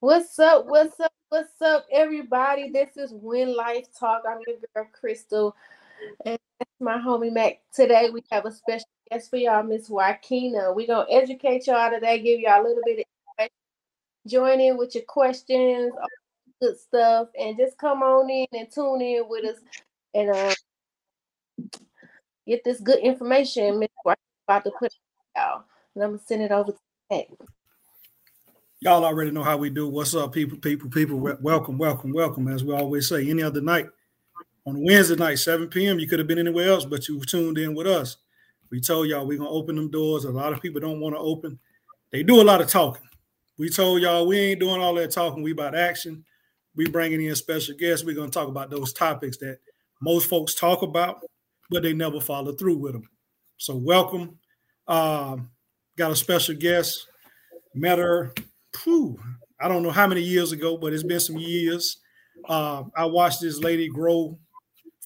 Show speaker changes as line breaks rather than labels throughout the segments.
What's up? What's up? What's up, everybody? This is When Life Talk. I'm your girl Crystal, and that's my homie Mac. Today we have a special guest for y'all, Miss Wykina. We're gonna educate y'all today, give y'all a little bit of information. Join in with your questions, good stuff, and just come on in and tune in with us and uh, get this good information. Miss Wykina about to put y'all. And I'm gonna send it over to Mac.
Y'all already know how we do. What's up, people, people, people? Welcome, welcome, welcome. As we always say, any other night on Wednesday night, 7 p.m., you could have been anywhere else, but you tuned in with us. We told y'all we're going to open them doors. A lot of people don't want to open. They do a lot of talking. We told y'all we ain't doing all that talking. We about action. We bringing in special guests. We're going to talk about those topics that most folks talk about, but they never follow through with them. So welcome. Um, got a special guest. Met her whew, I don't know how many years ago, but it's been some years. Uh, I watched this lady grow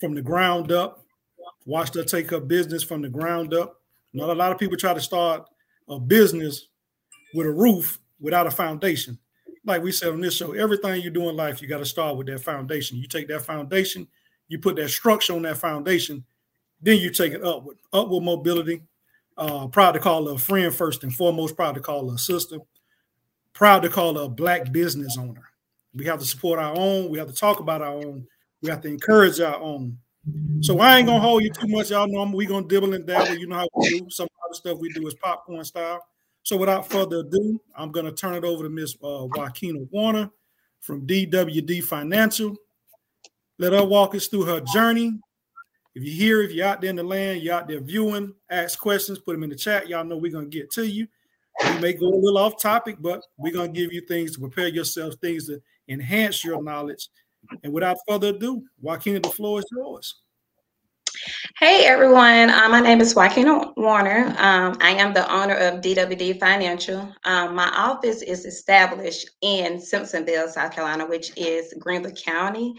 from the ground up, watched her take her business from the ground up. Not a lot of people try to start a business with a roof without a foundation. Like we said on this show, everything you do in life, you got to start with that foundation. You take that foundation, you put that structure on that foundation, then you take it upward, upward mobility. Uh, proud to call her a friend first and foremost, proud to call her a sister proud to call a black business owner. We have to support our own. We have to talk about our own. We have to encourage our own. So I ain't gonna hold you too much. Y'all know we gonna dibble and dabble. You know how we do. Some of the stuff we do is popcorn style. So without further ado, I'm gonna turn it over to Miss uh, Wykina Warner from DWD Financial. Let her walk us through her journey. If you're here, if you're out there in the land, you're out there viewing, ask questions, put them in the chat. Y'all know we're gonna get to you. We may go a little off topic, but we're going to give you things to prepare yourself, things to enhance your knowledge. And without further ado, Wykina, the floor is yours.
Hey everyone, uh, my name is Wykina Warner. Um, I am the owner of DWD Financial. Um, my office is established in Simpsonville, South Carolina, which is Greenville County,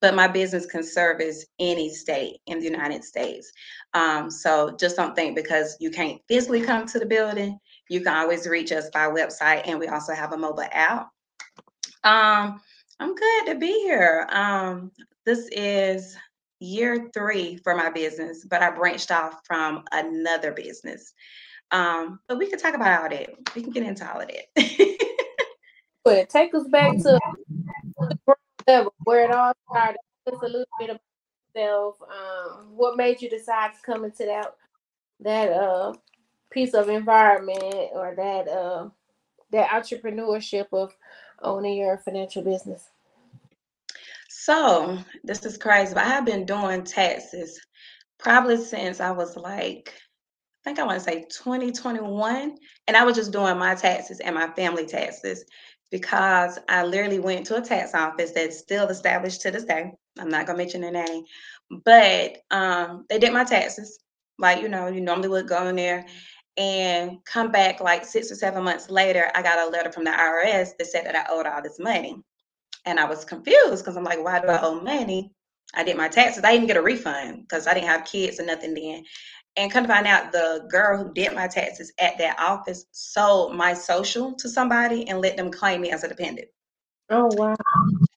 but my business can service any state in the United States. Um, so just don't think because you can't physically come to the building, you can always reach us by website, and we also have a mobile app. Um, I'm good to be here. Um, this is year three for my business, but I branched off from another business. Um, but we can talk about all that. We can get into all of that.
but take us back to where it all started. Just a little bit about yourself. Um, what made you decide to come into that that uh piece of environment or that uh that entrepreneurship of owning your financial business?
So this is crazy, but I have been doing taxes probably since I was like, I think I want to say 2021. And I was just doing my taxes and my family taxes because I literally went to a tax office that's still established to this day. I'm not gonna mention their name, but um, they did my taxes. Like, you know, you normally would go in there and come back like six or seven months later, I got a letter from the IRS that said that I owed all this money. And I was confused because I'm like, why do I owe money? I did my taxes. I didn't get a refund because I didn't have kids or nothing then. And come to find out, the girl who did my taxes at that office sold my social to somebody and let them claim me as a dependent.
Oh, wow.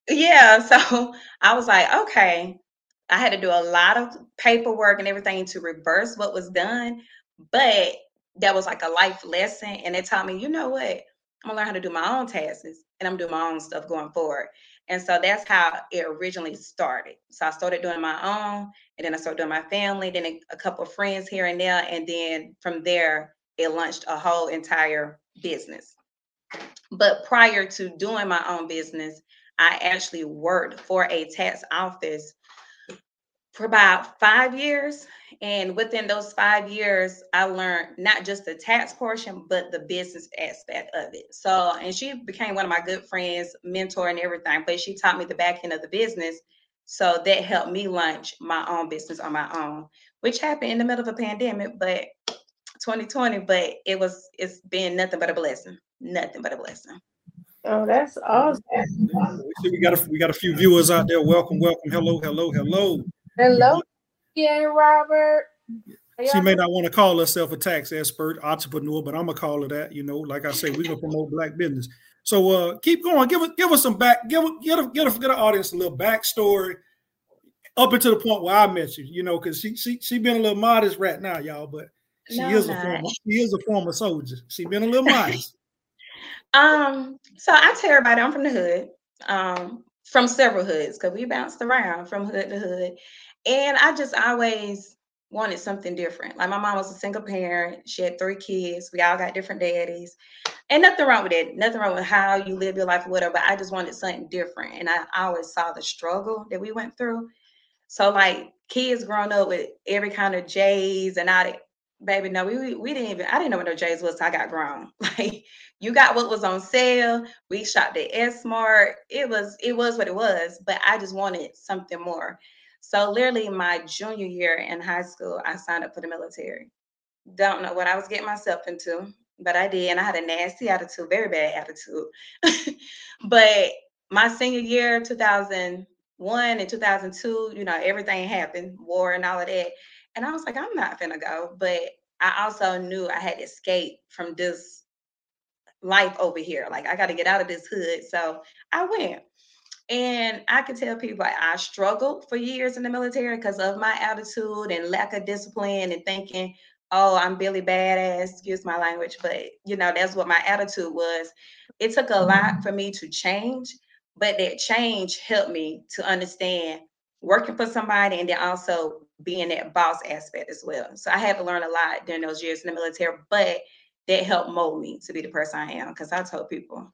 Yeah. So I was like, okay. I had to do a lot of paperwork and everything to reverse what was done. But that was like a life lesson. And it taught me, you know what? I'm gonna learn how to do my own tasks and I'm doing my own stuff going forward. And so that's how it originally started. So I started doing my own, and then I started doing my family, then a, a couple of friends here and there, and then from there it launched a whole entire business. But prior to doing my own business, I actually worked for a tax office for about five years. And within those five years, I learned not just the tax portion, but the business aspect of it. So, and she became one of my good friends, mentor, and everything. But she taught me the back end of the business. So that helped me launch my own business on my own, which happened in the middle of a pandemic, but 2020, but it was, it's been nothing but a blessing. Nothing but a blessing.
Oh, that's awesome.
We got a, we got a few viewers out there. Welcome, welcome. Hello, hello, hello.
Hello, yeah, Robert.
She may not want to call herself a tax expert, entrepreneur, but I'm gonna call her that. You know, like I say, we're gonna promote black business. So uh, keep going. Give us give us some back. Give get a, get a, get our audience a little backstory up until the point where I met you. You know, because she she she been a little modest right now, y'all, but she no, is a former she is a former soldier. She been a little modest.
um. So I tell everybody I'm from the hood. Um, from several hoods because we bounced around from hood to hood, and I just always wanted something different. Like my mom was a single parent. She had three kids. We all got different daddies. And nothing wrong with it. Nothing wrong with how you live your life or whatever. But I just wanted something different. And I always saw the struggle that we went through. So like kids growing up with every kind of J's and I baby, no, we we didn't even I didn't know what no J's was I got grown. Like you got what was on sale. We shopped at S Smart. It was it was what it was, but I just wanted something more. So literally my junior year in high school, I signed up for the military. Don't know what I was getting myself into, but I did. And I had a nasty attitude, very bad attitude. but my senior year, 2001 and 2002, you know, everything happened, war and all of that. And I was like, I'm not gonna go. But I also knew I had to escape from this life over here. Like I got to get out of this hood. So I went. And I can tell people like, I struggled for years in the military because of my attitude and lack of discipline and thinking, oh, I'm Billy Badass, excuse my language, but you know, that's what my attitude was. It took a lot mm-hmm. for me to change, but that change helped me to understand working for somebody and then also being that boss aspect as well. So I had to learn a lot during those years in the military, but that helped mold me to be the person I am. Because I told people,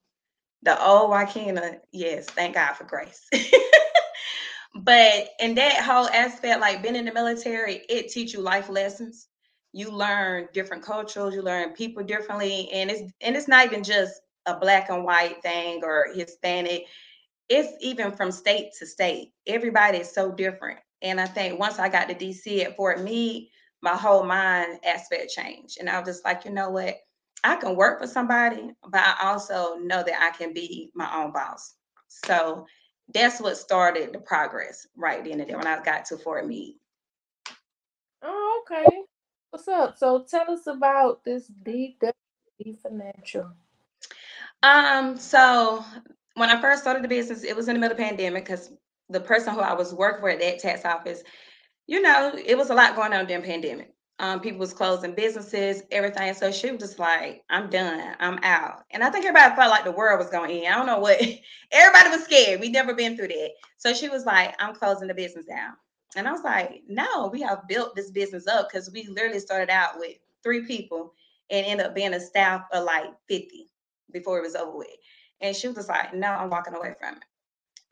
the old Wykina, uh, yes, thank God for grace. but in that whole aspect, like being in the military, it teach you life lessons. You learn different cultures, you learn people differently, and it's and it's not even just a black and white thing or Hispanic. It's even from state to state. Everybody is so different. And I think once I got to DC at Fort Meade, my whole mind aspect changed. And I was just like, you know what? I can work for somebody, but I also know that I can be my own boss. So that's what started the progress right then and there when I got to Fort Meade.
Oh, okay. What's up? So tell us about this DWD Financial.
Um, so when I first started the business, it was in the middle of the pandemic because the person who I was working for at that tax office, you know, it was a lot going on during pandemic um, people was closing businesses, everything. So she was just like, I'm done. I'm out. And I think everybody felt like the world was going in. I don't know what everybody was scared. We'd never been through that. So she was like, I'm closing the business down. And I was like, no, we have built this business up because we literally started out with three people and ended up being a staff of like 50 before it was over with. And she was just like, no, I'm walking away from it.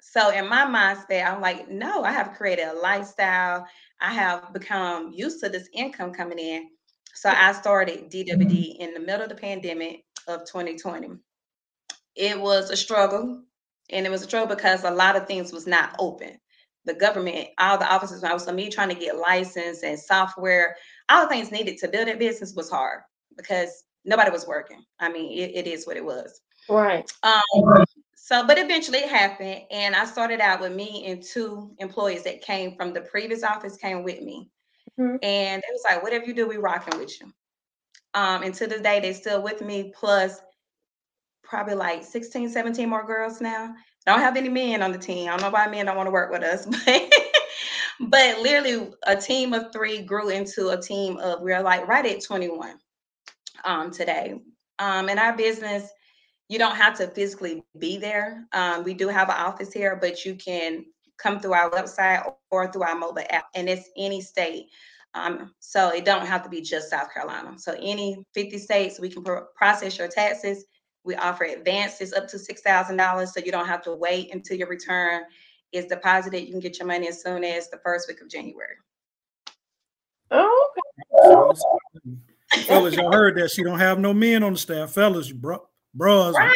So in my mindset, I'm like, no, I have created a lifestyle. I have become used to this income coming in. So I started DWD in the middle of the pandemic of 2020. It was a struggle, and it was a struggle because a lot of things was not open. The government, all the offices, I was me trying to get license and software, all the things needed to build a business was hard because nobody was working. I mean, it, it is what it was.
Right.
Um, so, but eventually it happened. And I started out with me and two employees that came from the previous office came with me. Mm-hmm. And it was like, whatever you do, we rocking with you. Um, and to this day, they're still with me, plus probably like 16, 17 more girls now. Don't have any men on the team. I don't know why men don't want to work with us, but but literally a team of three grew into a team of we're like right at 21 um today. Um in our business, you don't have to physically be there. Um, we do have an office here, but you can come through our website or through our mobile app, and it's any state. Um, so it don't have to be just South Carolina. So any 50 states, we can pro- process your taxes. We offer advances up to $6,000, so you don't have to wait until your return is deposited. You can get your money as soon as the first week of January.
Oh, okay.
Fellas, y'all heard that she don't have no men on the staff. Fellas, bro, bros. Right.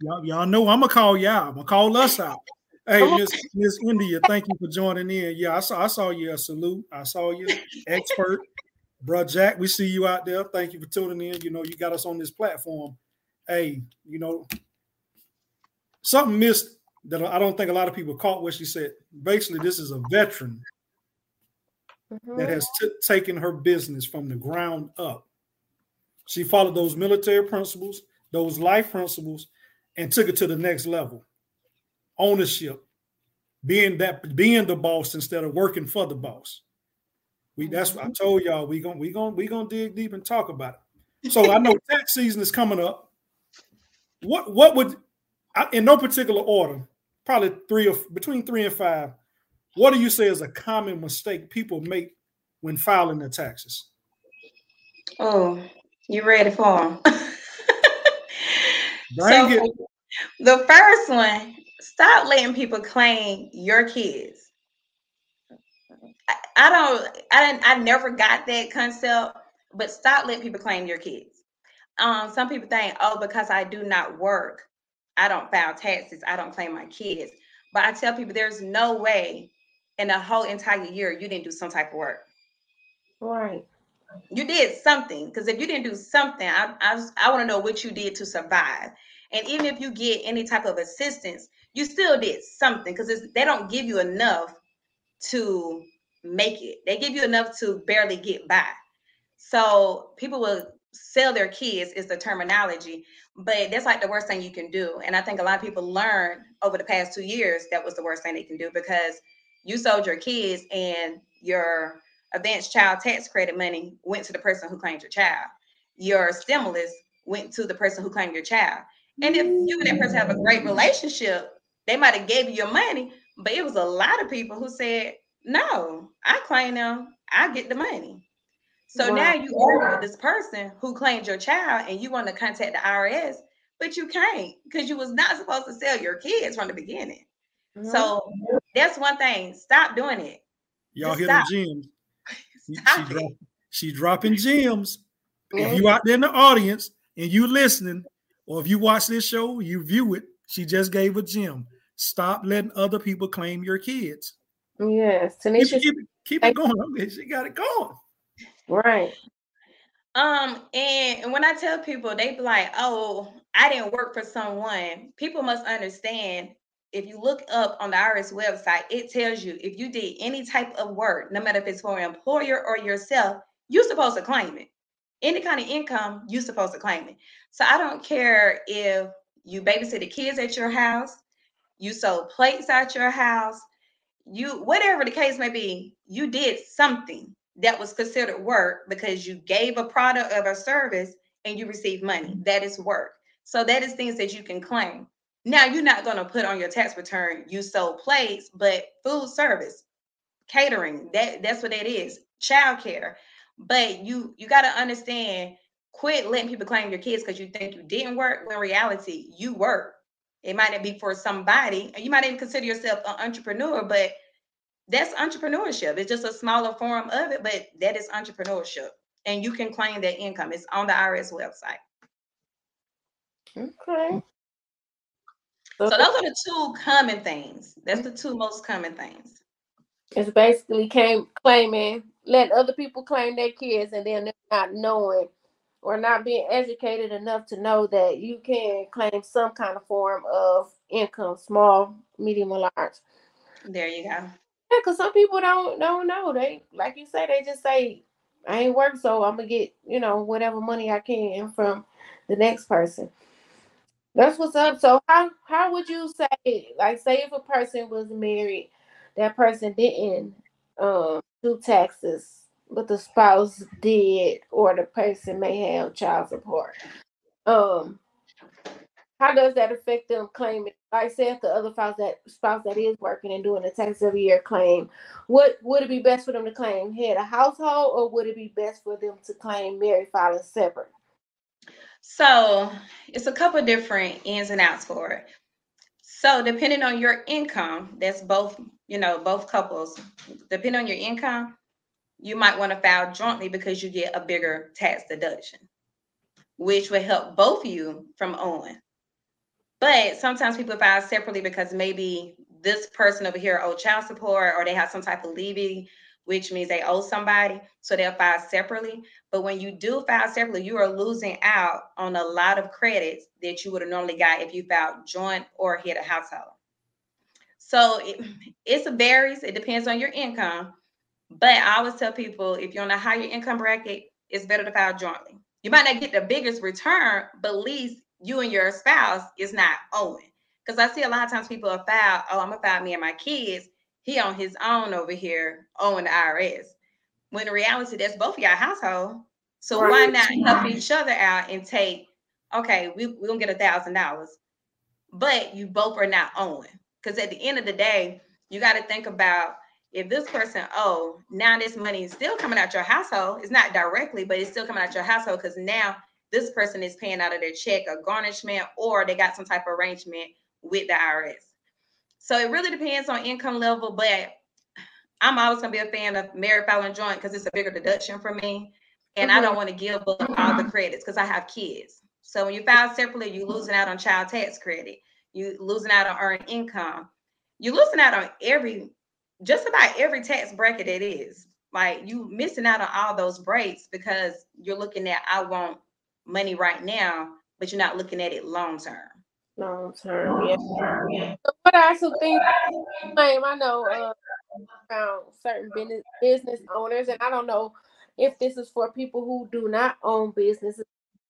Y'all, y'all know I'm gonna call y'all. I'm gonna call us out. Hey, Miss Miss India, thank you for joining in. Yeah, I saw I saw you a salute. I saw you, expert, bro. Jack, we see you out there. Thank you for tuning in. You know, you got us on this platform. Hey, you know, something missed that I don't think a lot of people caught what she said. Basically, this is a veteran mm-hmm. that has t- taken her business from the ground up. She followed those military principles those life principles, and took it to the next level. Ownership, being that being the boss instead of working for the boss. We that's what I mm-hmm. told y'all. We gonna we gonna we gonna dig deep and talk about it. So I know tax season is coming up. What what would in no particular order, probably three or between three and five. What do you say is a common mistake people make when filing their taxes?
Oh, you ready for them? so, it. the first one, stop letting people claim your kids. I, I don't, I didn't, I never got that concept, but stop letting people claim your kids. Um, some people think, oh, because I do not work, I don't file taxes, I don't claim my kids. But I tell people there's no way in a whole entire year you didn't do some type of work.
Right.
You did something because if you didn't do something, I I, I want to know what you did to survive. And even if you get any type of assistance, you still did something because they don't give you enough to make it. They give you enough to barely get by. So people will sell their kids is the terminology, but that's like the worst thing you can do. And I think a lot of people learned over the past two years that was the worst thing they can do because you sold your kids and your advanced child tax credit money went to the person who claimed your child. Your stimulus went to the person who claimed your child. And if you and that person have a great relationship, they might have gave you your money, but it was a lot of people who said, "No, I claim them. I get the money." So wow. now you are with this person who claimed your child, and you want to contact the IRS, but you can't because you was not supposed to sell your kids from the beginning. Mm-hmm. So that's one thing. Stop doing it.
Y'all hear the gems. She, she, drop, she dropping gems. If you out there in the audience and you listening, or if you watch this show, you view it, she just gave a gem. Stop letting other people claim your kids.
Yes, Tanisha.
Keep, keep, keep it going. She got it going.
Right.
Um, and, and when I tell people, they be like, "Oh, I didn't work for someone." People must understand. If you look up on the IRS website, it tells you if you did any type of work, no matter if it's for an employer or yourself, you're supposed to claim it any kind of income, you're supposed to claim it. So I don't care if you babysit the kids at your house, you sold plates at your house, you whatever the case may be, you did something that was considered work because you gave a product of a service and you received money. Mm-hmm. That is work. So that is things that you can claim. Now you're not going to put on your tax return you sold plates, but food service, catering, that that's what that is. Child care. But you you got to understand, quit letting people claim your kids because you think you didn't work. When reality, you work. It might not be for somebody, and you might even consider yourself an entrepreneur, but that's entrepreneurship. It's just a smaller form of it, but that is entrepreneurship. And you can claim that income. It's on the IRS website.
Okay.
So those are the two common things. That's the two most common things.
It's basically came claiming let other people claim their kids and then they're not knowing or not being educated enough to know that you can claim some kind of form of income, small, medium, or large.
There you go. Yeah,
because some people don't don't know. They like you say, they just say, I ain't work, so I'm gonna get, you know, whatever money I can from the next person. That's what's up. So how how would you say, like say if a person was married, that person didn't um do taxes, but the spouse did, or the person may have child support. Um, how does that affect them claiming? Like, say if the other spouse that spouse that is working and doing the tax every year claim, what would it be best for them to claim head a household, or would it be best for them to claim married filing separate?
So it's a couple different ins and outs for it. So depending on your income, that's both, you know, both couples, depending on your income, you might want to file jointly because you get a bigger tax deduction, which will help both of you from owing. But sometimes people file separately because maybe this person over here owe child support or they have some type of levy which means they owe somebody. So they'll file separately. But when you do file separately, you are losing out on a lot of credits that you would have normally got if you filed joint or hit a household. So it, it's a varies. It depends on your income. But I always tell people if you're on a higher income bracket, it's better to file jointly. You might not get the biggest return, but at least you and your spouse is not owing. Because I see a lot of times people are filed, oh, I'm gonna file me and my kids. He on his own over here owing the IRS. When in reality, that's both of y'all household. So right. why not help each other out and take, okay, we, we're gonna get a thousand dollars, but you both are not owing. Because at the end of the day, you got to think about if this person, oh, now this money is still coming out your household. It's not directly, but it's still coming out your household because now this person is paying out of their check a garnishment or they got some type of arrangement with the IRS. So it really depends on income level, but I'm always gonna be a fan of married filing joint because it's a bigger deduction for me. And mm-hmm. I don't want to give up all the credits because I have kids. So when you file separately, you're losing out on child tax credit. You losing out on earned income. You're losing out on every just about every tax bracket it is. Like you missing out on all those breaks because you're looking at I want money right now, but you're not looking at it long term.
Long term, yeah. So what are some things I know uh, certain business business owners, and I don't know if this is for people who do not own businesses,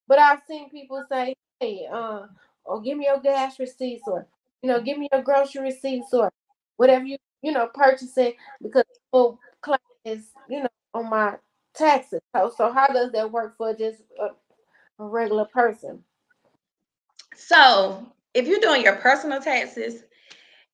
but I've seen people say, "Hey, uh, or oh, give me your gas receipts, or you know, give me your grocery receipts, or whatever you you know purchasing because people claim is you know on my taxes. So, so how does that work for just a, a regular person?
So, if you're doing your personal taxes,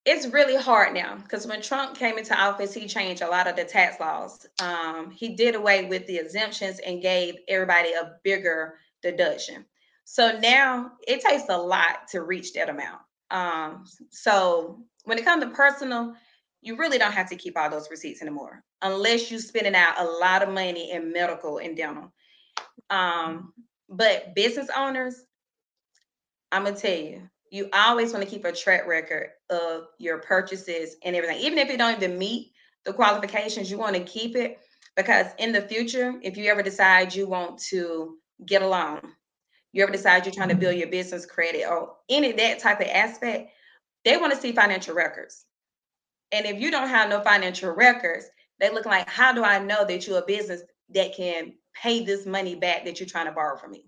it's really hard now because when Trump came into office, he changed a lot of the tax laws. Um, he did away with the exemptions and gave everybody a bigger deduction. So now it takes a lot to reach that amount. Um, so when it comes to personal, you really don't have to keep all those receipts anymore unless you're spending out a lot of money in medical and dental. Um, but business owners, I'm gonna tell you, you always want to keep a track record of your purchases and everything. Even if you don't even meet the qualifications, you want to keep it because in the future, if you ever decide you want to get a loan, you ever decide you're trying to build your business credit or any that type of aspect, they want to see financial records. And if you don't have no financial records, they look like, how do I know that you're a business that can pay this money back that you're trying to borrow from me?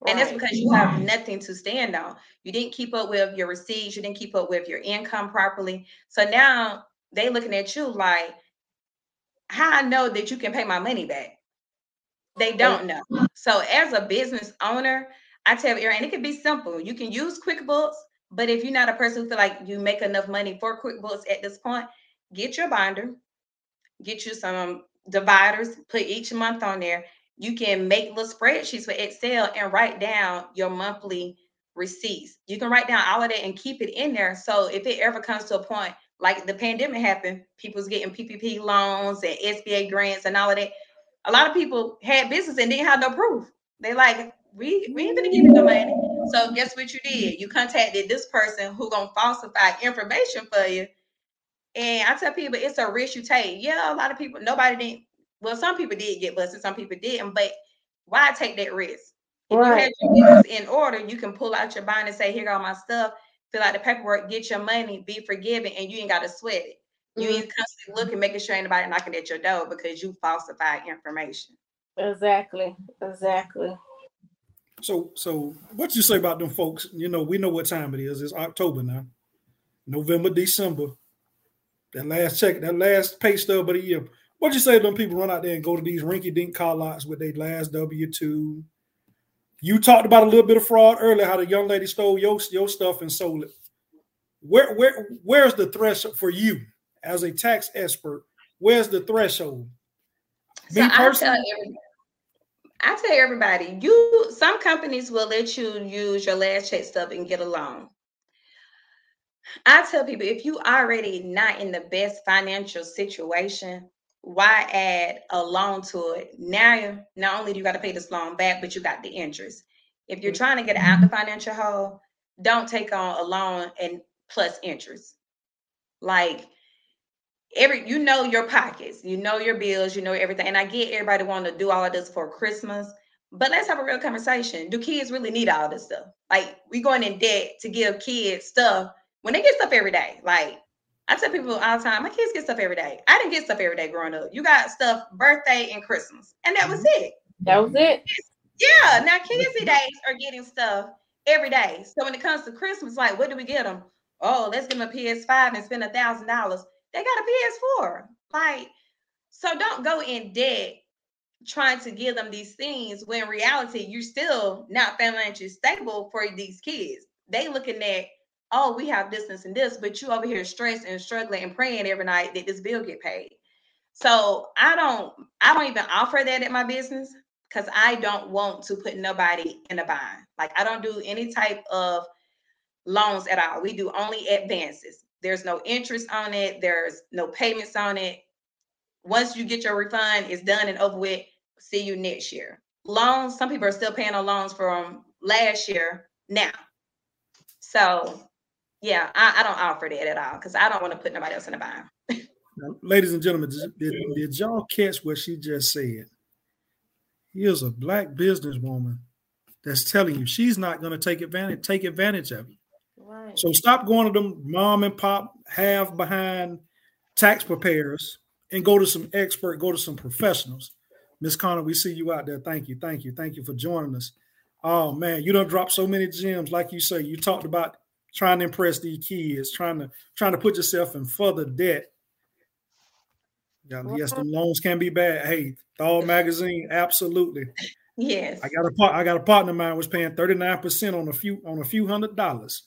Right. And that's because you have nothing to stand on. You didn't keep up with your receipts, you didn't keep up with your income properly. So now they looking at you like, how I know that you can pay my money back? They don't know. So as a business owner, I tell you, and it can be simple. You can use QuickBooks, but if you're not a person who feel like you make enough money for QuickBooks at this point, get your binder, get you some dividers, put each month on there. You can make little spreadsheets with Excel and write down your monthly receipts. You can write down all of that and keep it in there. So if it ever comes to a point like the pandemic happened, people's getting PPP loans and SBA grants and all of that. A lot of people had business and didn't have no proof. They like, we we ain't gonna give you the money. So guess what you did? You contacted this person who gonna falsify information for you. And I tell people it's a risk you take. Yeah, a lot of people, nobody didn't. Well, some people did get busted, some people didn't. But why take that risk? If right. you have your business in order, you can pull out your bond and say, "Here go my stuff." Fill out the paperwork, get your money, be forgiven, and you ain't got to sweat it. You mm-hmm. ain't constantly looking, making sure anybody knocking at your door because you falsified information.
Exactly. Exactly.
So, so what you say about them folks? You know, we know what time it is. It's October now, November, December. That last check, that last pay stub of the year. What you say to them people run out there and go to these rinky dink car lots with their last W two? You talked about a little bit of fraud earlier. How the young lady stole your your stuff and sold it. Where where where's the threshold for you as a tax expert? Where's the threshold?
Me so personally, I tell everybody, you some companies will let you use your last check stub and get a loan. I tell people if you already not in the best financial situation, why add a loan to it? Now, not only do you got to pay this loan back, but you got the interest. If you're trying to get out the mm-hmm. financial hole, don't take on a loan and plus interest. Like every you know your pockets, you know your bills, you know everything. And I get everybody wanting to do all of this for Christmas, but let's have a real conversation. Do kids really need all this stuff? Like we going in debt to give kids stuff when they get stuff every day. Like I tell people all the time, my kids get stuff every day. I didn't get stuff every day growing up. You got stuff birthday and Christmas, and that was mm-hmm. it.
That was it.
Yeah. Now kids these days are getting stuff every day. So when it comes to Christmas, like, what do we get them? Oh, let's give them a PS5 and spend a thousand dollars. They got a PS4. Like, so don't go in debt trying to give them these things when in reality you're still not financially stable for these kids. They looking at, oh, we have this, this, and this, but you over here stressed and struggling and praying every night that this bill get paid. So I don't, I don't even offer that at my business because I don't want to put nobody in a bind. Like I don't do any type of loans at all. We do only advances. There's no interest on it. There's no payments on it. Once you get your refund, it's done and over with. See you next year. Loans, some people are still paying on loans from last year now. So yeah, I, I don't offer that at all because I don't want to put nobody else in a bind.
now, ladies and gentlemen, did, did y'all catch what she just said? Here's a black businesswoman that's telling you she's not going to take advantage take advantage of you. Right. So stop going to them mom and pop half behind tax preparers and go to some expert, go to some professionals. Miss Connor, we see you out there. Thank you, thank you, thank you for joining us. Oh man, you don't drop so many gems, like you say. You talked about trying to impress these kids, trying to trying to put yourself in further debt. Yeah, yes, the loans can be bad. Hey, Thawed magazine, absolutely.
Yes.
I got a part. I got a partner of mine was paying thirty nine percent on a few on a few hundred dollars.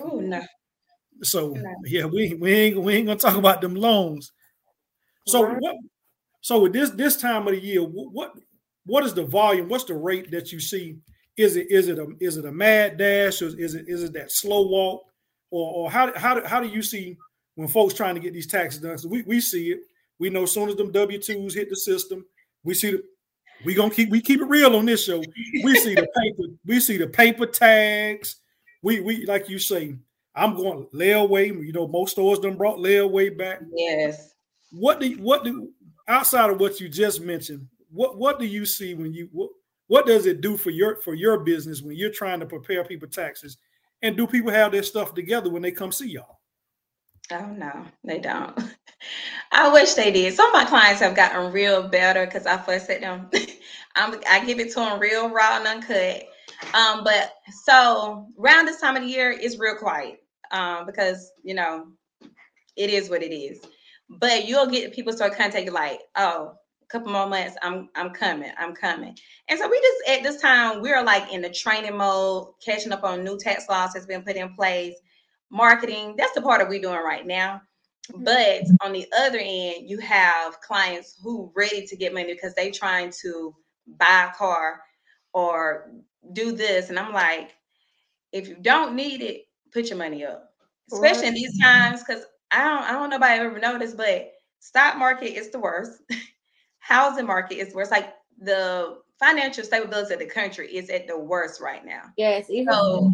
Oh no.
So no. yeah, we we ain't we ain't gonna talk about them loans. So right. what? So with this this time of the year, what what is the volume? What's the rate that you see? Is it is it a is it a mad dash or is it is it that slow walk or or how how do, how do you see when folks trying to get these taxes done? So we we see it. We know as soon as them W twos hit the system, we see the we gonna keep we keep it real on this show. We see the paper we see the paper tags. We we like you say, I'm going layaway. You know, most stores done brought layaway back.
Yes.
What do what do outside of what you just mentioned? What what do you see when you what, what does it do for your for your business when you're trying to prepare people taxes? And do people have their stuff together when they come see y'all?
Oh no, they don't. I wish they did. Some of my clients have gotten real better because I fuss at them. I'm, I give it to them real raw and uncut. Um, but so around this time of the year, it's real quiet um, because you know it is what it is. But you'll get people start contacting like, oh, couple more months, I'm I'm coming, I'm coming. And so we just at this time we're like in the training mode, catching up on new tax laws that's been put in place, marketing. That's the part that we're doing right now. Mm-hmm. But on the other end, you have clients who ready to get money because they trying to buy a car or do this. And I'm like, if you don't need it, put your money up. Especially right. in these times, because I don't I don't know if I ever noticed, but stock market is the worst. Housing market is worse. Like the financial stability of the country is at the worst right now.
Yes.
Even so,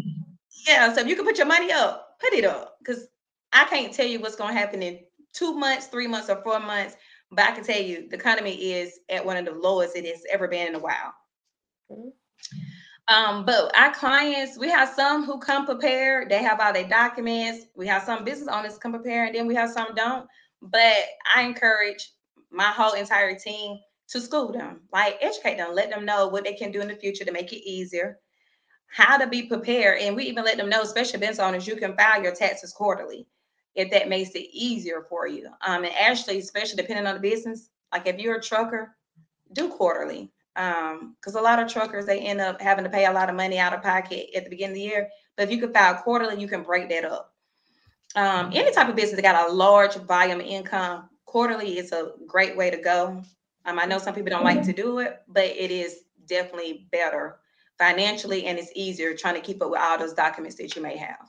yeah. So if you can put your money up, put it up. Because I can't tell you what's going to happen in two months, three months, or four months. But I can tell you the economy is at one of the lowest it has ever been in a while. Mm-hmm. Um, but our clients, we have some who come prepared. They have all their documents. We have some business owners come prepared, and then we have some don't. But I encourage my whole entire team to school them, like educate them, let them know what they can do in the future to make it easier, how to be prepared. And we even let them know, especially business owners, you can file your taxes quarterly if that makes it easier for you. Um, and actually, especially depending on the business, like if you're a trucker, do quarterly um because a lot of truckers they end up having to pay a lot of money out of pocket at the beginning of the year but if you can file quarterly you can break that up um any type of business that got a large volume income quarterly is a great way to go um i know some people don't like to do it but it is definitely better financially and it's easier trying to keep up with all those documents that you may have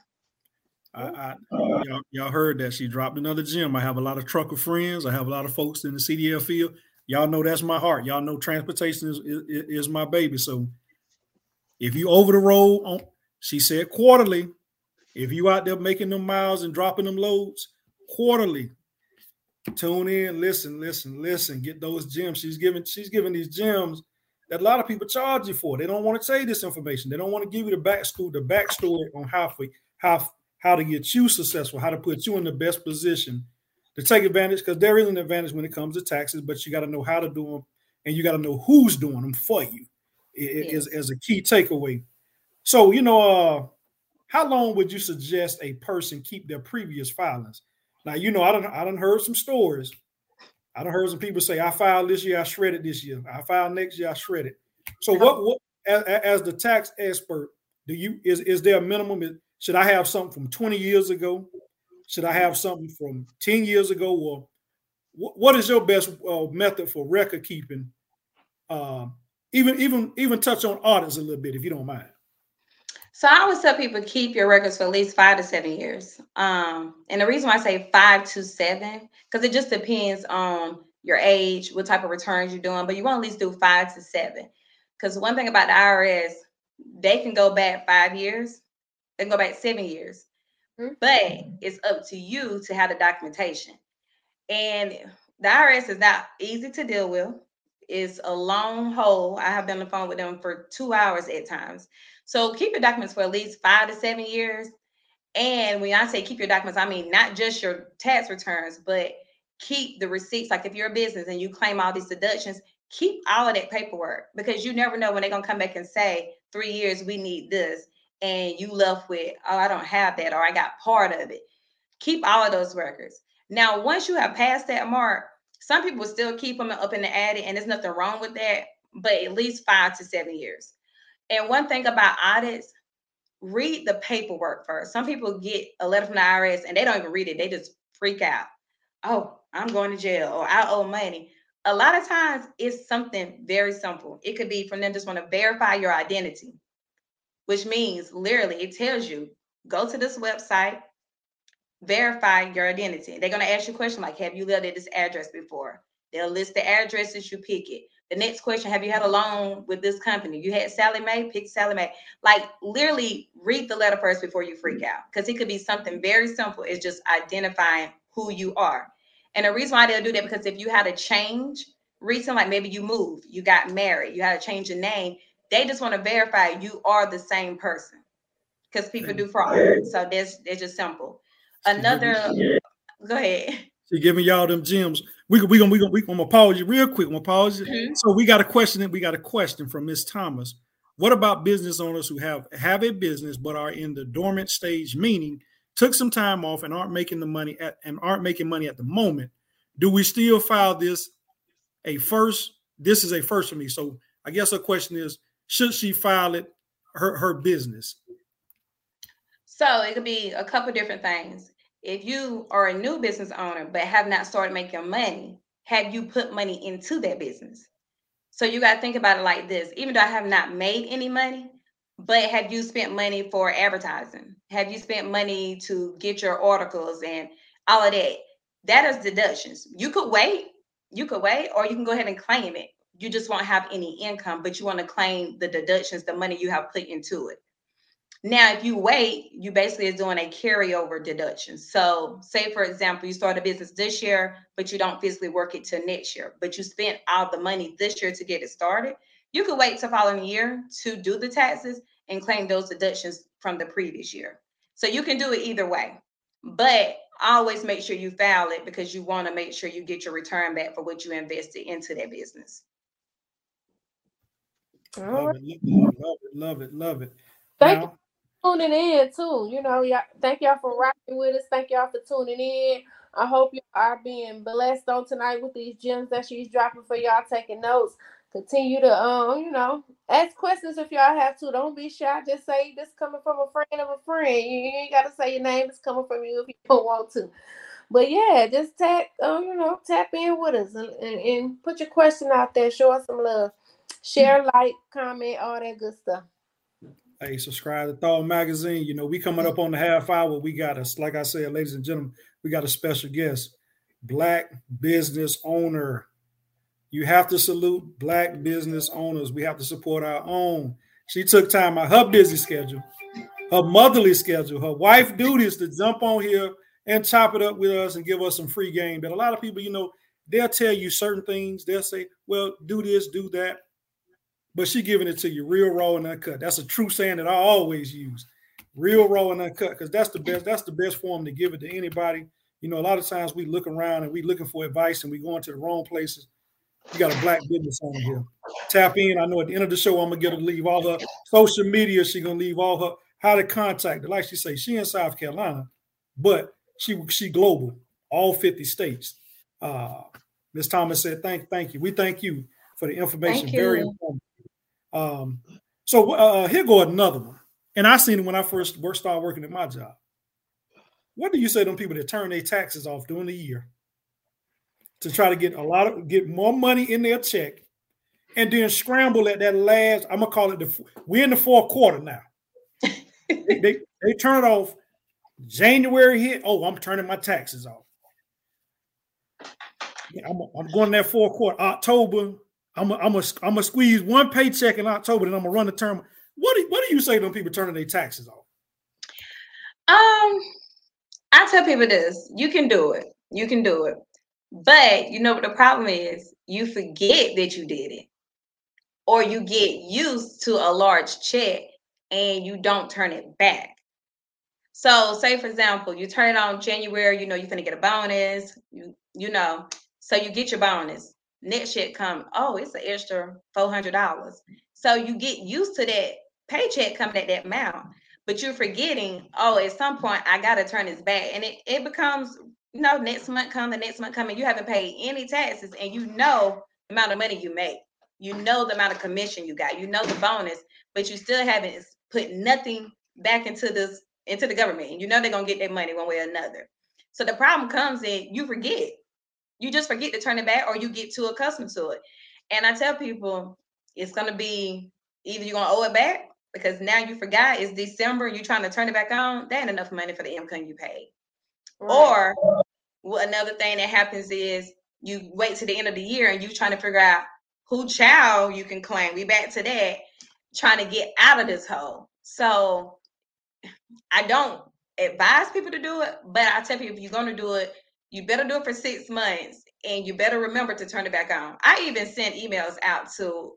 I, I y'all, y'all heard that she dropped another gym. I have a lot of trucker friends. I have a lot of folks in the CDL field y'all know that's my heart. Y'all know transportation is, is, is my baby. So if you over the road on, she said quarterly. If you out there making them miles and dropping them loads quarterly, tune in, listen, listen, listen, get those gems. She's giving, she's giving these gems that a lot of people charge you for. They don't want to tell you this information. They don't want to give you the back school, the backstory on how for how how to get you successful, how to put you in the best position to take advantage because there is an advantage when it comes to taxes, but you got to know how to do them and you got to know who's doing them for you. It yes. is as a key takeaway. So you know, uh, how long would you suggest a person keep their previous filings? Now you know I don't I don't heard some stories. I don't heard some people say I filed this year, I shredded this year. I filed next year, I shredded. So what what as, as the tax expert, do you is is there a minimum? Should I have something from 20 years ago? Should I have something from 10 years ago? Or what is your best uh, method for record keeping? Uh, even even even touch on audits a little bit if you don't mind.
So I always tell people keep your records for at least five to seven years. Um, and the reason why I say five to seven, because it just depends on your age, what type of returns you're doing, but you want to at least do five to seven. Because one thing about the IRS, they can go back five years, they can go back seven years, mm-hmm. but it's up to you to have the documentation. And the IRS is not easy to deal with. It's a long hole. I have been on the phone with them for two hours at times. So keep your documents for at least five to seven years. And when I say keep your documents, I mean not just your tax returns, but keep the receipts. Like if you're a business and you claim all these deductions, keep all of that paperwork because you never know when they're gonna come back and say, three years, we need this. And you left with, oh, I don't have that, or I got part of it. Keep all of those records. Now, once you have passed that mark, some people still keep them up in the attic, and there's nothing wrong with that, but at least five to seven years. And one thing about audits, read the paperwork first. Some people get a letter from the IRS and they don't even read it, they just freak out. Oh, I'm going to jail or I owe money. A lot of times it's something very simple. It could be from them just want to verify your identity, which means literally it tells you go to this website, verify your identity. They're going to ask you a question like, Have you lived at this address before? They'll list the addresses, you pick it. The next question, have you had a loan with this company? You had Sallie Mae, pick Sallie Mae. Like literally read the letter first before you freak out. Because it could be something very simple. It's just identifying who you are. And the reason why they'll do that, because if you had a change recent, like maybe you moved, you got married, you had to change your name, they just want to verify you are the same person. Because people do fraud. So that's it's just simple. Another go ahead.
She giving y'all them gems. We we gonna we gonna we gonna pause you real quick. I'm gonna pause you. Mm-hmm. So we got a question. We got a question from Miss Thomas. What about business owners who have have a business but are in the dormant stage, meaning took some time off and aren't making the money at and aren't making money at the moment? Do we still file this a first? This is a first for me. So I guess her question is: Should she file it her her business?
So it could be a couple different things if you are a new business owner but have not started making money, have you put money into that business? So you got to think about it like this even though I have not made any money, but have you spent money for advertising? Have you spent money to get your articles and all of that? That is deductions. You could wait, you could wait, or you can go ahead and claim it. You just won't have any income, but you want to claim the deductions, the money you have put into it. Now, if you wait, you basically is doing a carryover deduction. So, say for example, you start a business this year, but you don't physically work it till next year, but you spent all the money this year to get it started. You could wait till following year to do the taxes and claim those deductions from the previous year. So you can do it either way, but always make sure you file it because you want to make sure you get your return back for what you invested into that business.
Love it, love it, love it, love it.
Thank now, tuning in too. You know, y'all, thank y'all for rocking with us. Thank y'all for tuning in. I hope you are being blessed on tonight with these gems that she's dropping for y'all, taking notes. Continue to um, you know, ask questions if y'all have to. Don't be shy. Just say this coming from a friend of a friend. You, ain't gotta say your name is coming from you if you don't want to. But yeah, just tap, um, you know, tap in with us and, and, and put your question out there. Show us some love. Share, like, comment, all that good stuff.
Hey, subscribe to Thawed Magazine. You know, we coming up on the half hour. We got us, like I said, ladies and gentlemen, we got a special guest, black business owner. You have to salute black business owners. We have to support our own. She took time out her busy schedule, her motherly schedule, her wife duties to jump on here and chop it up with us and give us some free game. But a lot of people, you know, they'll tell you certain things. They'll say, well, do this, do that but she giving it to you real raw and uncut. That's a true saying that I always use. Real raw and uncut, because that's the best, that's the best form to give it to anybody. You know, a lot of times we look around and we looking for advice and we going to the wrong places. You got a black business owner here. Tap in. I know at the end of the show, I'm gonna get her to leave all her social media. She gonna leave all her how to contact her. Like she say, she in South Carolina, but she she global, all 50 states. Uh Ms. Thomas said, thank, thank you. We thank you for the information. Very important. Um, so uh, here go another one. And I seen it when I first started working at my job. What do you say to them people that turn their taxes off during the year to try to get a lot of get more money in their check and then scramble at that last? I'm gonna call it the we're in the fourth quarter now. they, they, turn it off. January hit. Oh, I'm turning my taxes off. I'm, I'm going there fourth quarter. October. I'm a, I'm a, I'm gonna squeeze one paycheck in October, and I'm gonna run the term. What do, what do you say to people turning their taxes off?
Um, I tell people this: you can do it. You can do it. But you know what the problem is? You forget that you did it, or you get used to a large check and you don't turn it back. So, say for example, you turn it on January. You know you're gonna get a bonus. You you know, so you get your bonus. Next check come. Oh, it's an extra four hundred dollars. So you get used to that paycheck coming at that amount but you're forgetting, oh, at some point I gotta turn this back. And it, it becomes, you know, next month come, the next month come, and you haven't paid any taxes, and you know the amount of money you make. You know the amount of commission you got, you know the bonus, but you still haven't put nothing back into this into the government. And you know they're gonna get their money one way or another. So the problem comes in you forget. You just forget to turn it back or you get too accustomed to it. And I tell people it's gonna be either you're gonna owe it back because now you forgot it's December, you're trying to turn it back on, that ain't enough money for the income you paid. Right. Or well, another thing that happens is you wait to the end of the year and you're trying to figure out who child you can claim. We back to that, trying to get out of this hole. So I don't advise people to do it, but I tell people if you're gonna do it, you better do it for six months and you better remember to turn it back on. I even sent emails out to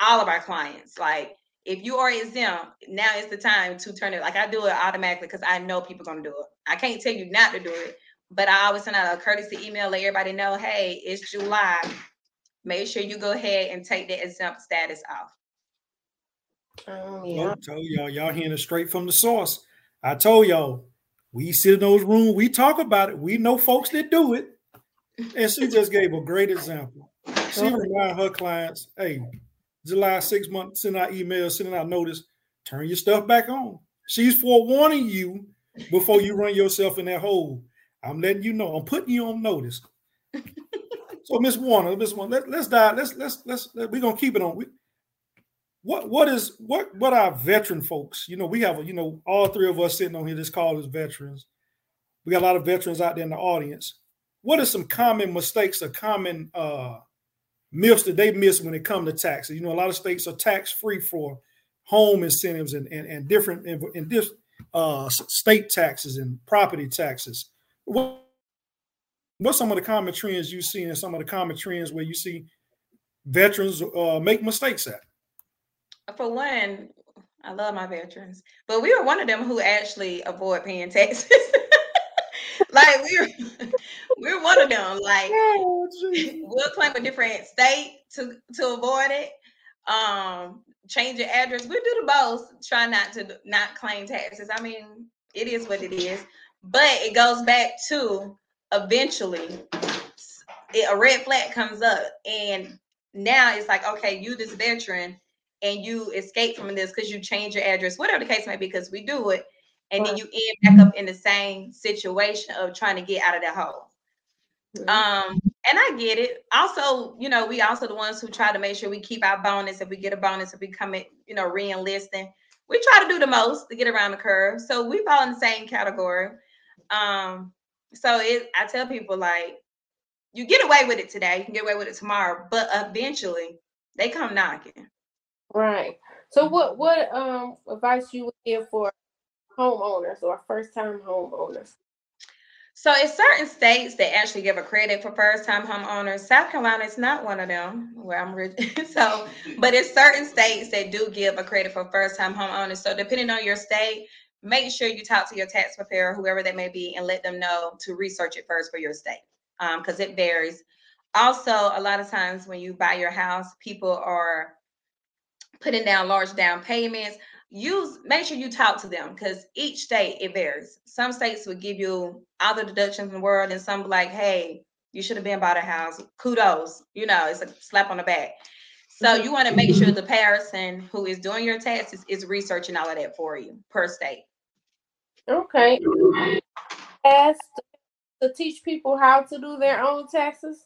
all of our clients, like if you are exempt, now is the time to turn it. Like I do it automatically because I know people are gonna do it. I can't tell you not to do it, but I always send out a courtesy email, let everybody know, hey, it's July. Make sure you go ahead and take the exempt status off.
Oh yeah. I told y'all, y'all hearing it straight from the source. I told y'all, we sit in those rooms, we talk about it. We know folks that do it. And she just gave a great example. She remind her clients, hey, July six months, sending out emails, sending out notice, turn your stuff back on. She's forewarning you before you run yourself in that hole. I'm letting you know. I'm putting you on notice. so, Miss Warner, Miss Warner, let, us dive. Let's let's let's let, we're gonna keep it on. We, what what is what what are veteran folks? You know, we have you know all three of us sitting on here. This call is veterans. We got a lot of veterans out there in the audience. What are some common mistakes or common uh, myths that they miss when it comes to taxes. You know, a lot of states are tax free for home incentives and and, and different and, and uh, state taxes and property taxes. What what's some of the common trends you see and some of the common trends where you see veterans uh, make mistakes at?
For one, I love my veterans, but we were one of them who actually avoid paying taxes. like we're we're one of them. Like oh, we'll claim a different state to to avoid it. Um, change your address. We do the both. Try not to not claim taxes. I mean, it is what it is. But it goes back to eventually it, a red flag comes up, and now it's like, okay, you this veteran, and you escape from this because you change your address, whatever the case may be, because we do it and then you end back up in the same situation of trying to get out of that hole. Um, and I get it. Also, you know, we also the ones who try to make sure we keep our bonus. If we get a bonus, if we come in, you know, re-enlisting, we try to do the most to get around the curve. So we fall in the same category. Um, so it I tell people like you get away with it today, you can get away with it tomorrow, but eventually they come knocking.
Right. So what what um advice you would give for homeowners or first time homeowners?
So it's certain states that actually give a credit for first time homeowners. South Carolina is not one of them where I'm rich. so, but it's certain states that do give a credit for first time homeowners. So depending on your state, make sure you talk to your tax preparer, whoever that may be, and let them know to research it first for your state because um, it varies. also, a lot of times when you buy your house, people are putting down large down payments. Use make sure you talk to them because each state it varies. Some states will give you all the deductions in the world, and some like, hey, you should have been bought a house. Kudos, you know, it's a slap on the back. So you want to make sure the person who is doing your taxes is researching all of that for you per state.
Okay. asked to teach people how to do their own taxes.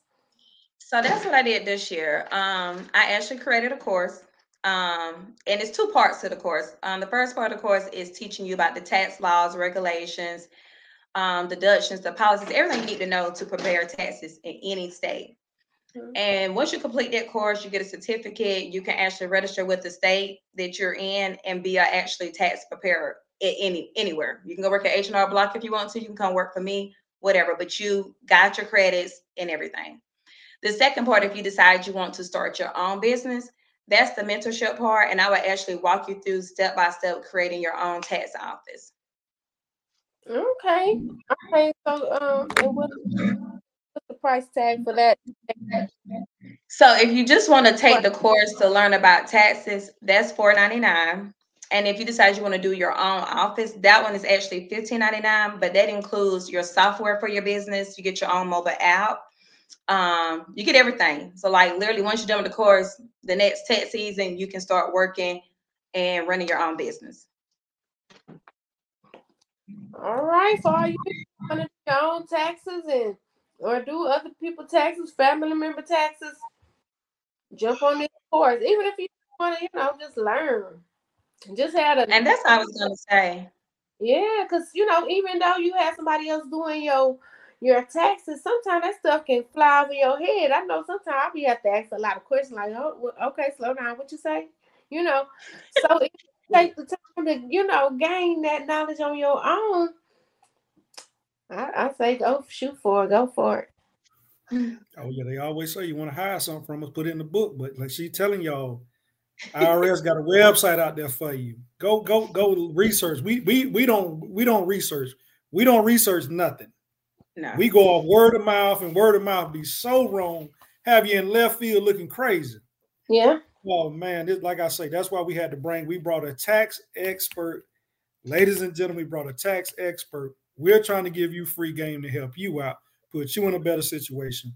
So that's what I did this year. Um, I actually created a course. Um, and it's two parts to the course. Um, the first part of the course is teaching you about the tax laws, regulations, um, deductions, the policies, everything you need to know to prepare taxes in any state. Mm-hmm. And once you complete that course, you get a certificate. You can actually register with the state that you're in and be a actually tax preparer at any anywhere. You can go work at H&R Block if you want to. You can come work for me, whatever. But you got your credits and everything. The second part, if you decide you want to start your own business, that's the mentorship part. And I will actually walk you through step by step creating your own tax office.
Okay. Okay. So um, what's the price tag for that?
So if you just want to take the course to learn about taxes, that's four ninety nine. And if you decide you want to do your own office, that one is actually fifteen ninety nine. But that includes your software for your business. You get your own mobile app. Um, you get everything. So like literally, once you're done with the course, the next tax season, you can start working and running your own business.
All right. So are you want to do your own taxes and or do other people taxes, family member taxes? Jump on this course, even if you want to, you know, just learn. Just had a
and that's what I was gonna say.
Yeah, because you know, even though you have somebody else doing your your taxes, sometimes that stuff can fly over your head. I know sometimes be have to ask a lot of questions like, oh, okay, slow down, what you say? You know, so if you take the time to, you know, gain that knowledge on your own, I, I say go shoot for it, go for it.
Oh yeah, they always say you want to hire something from us, put it in the book. But like she's telling y'all, IRS got a website out there for you. Go, go, go research. We we we don't we don't research. We don't research nothing. No. We go off word of mouth, and word of mouth be so wrong, have you in left field looking crazy.
Yeah.
Oh man, this, like I say, that's why we had to bring. We brought a tax expert, ladies and gentlemen. We brought a tax expert. We're trying to give you free game to help you out, put you in a better situation.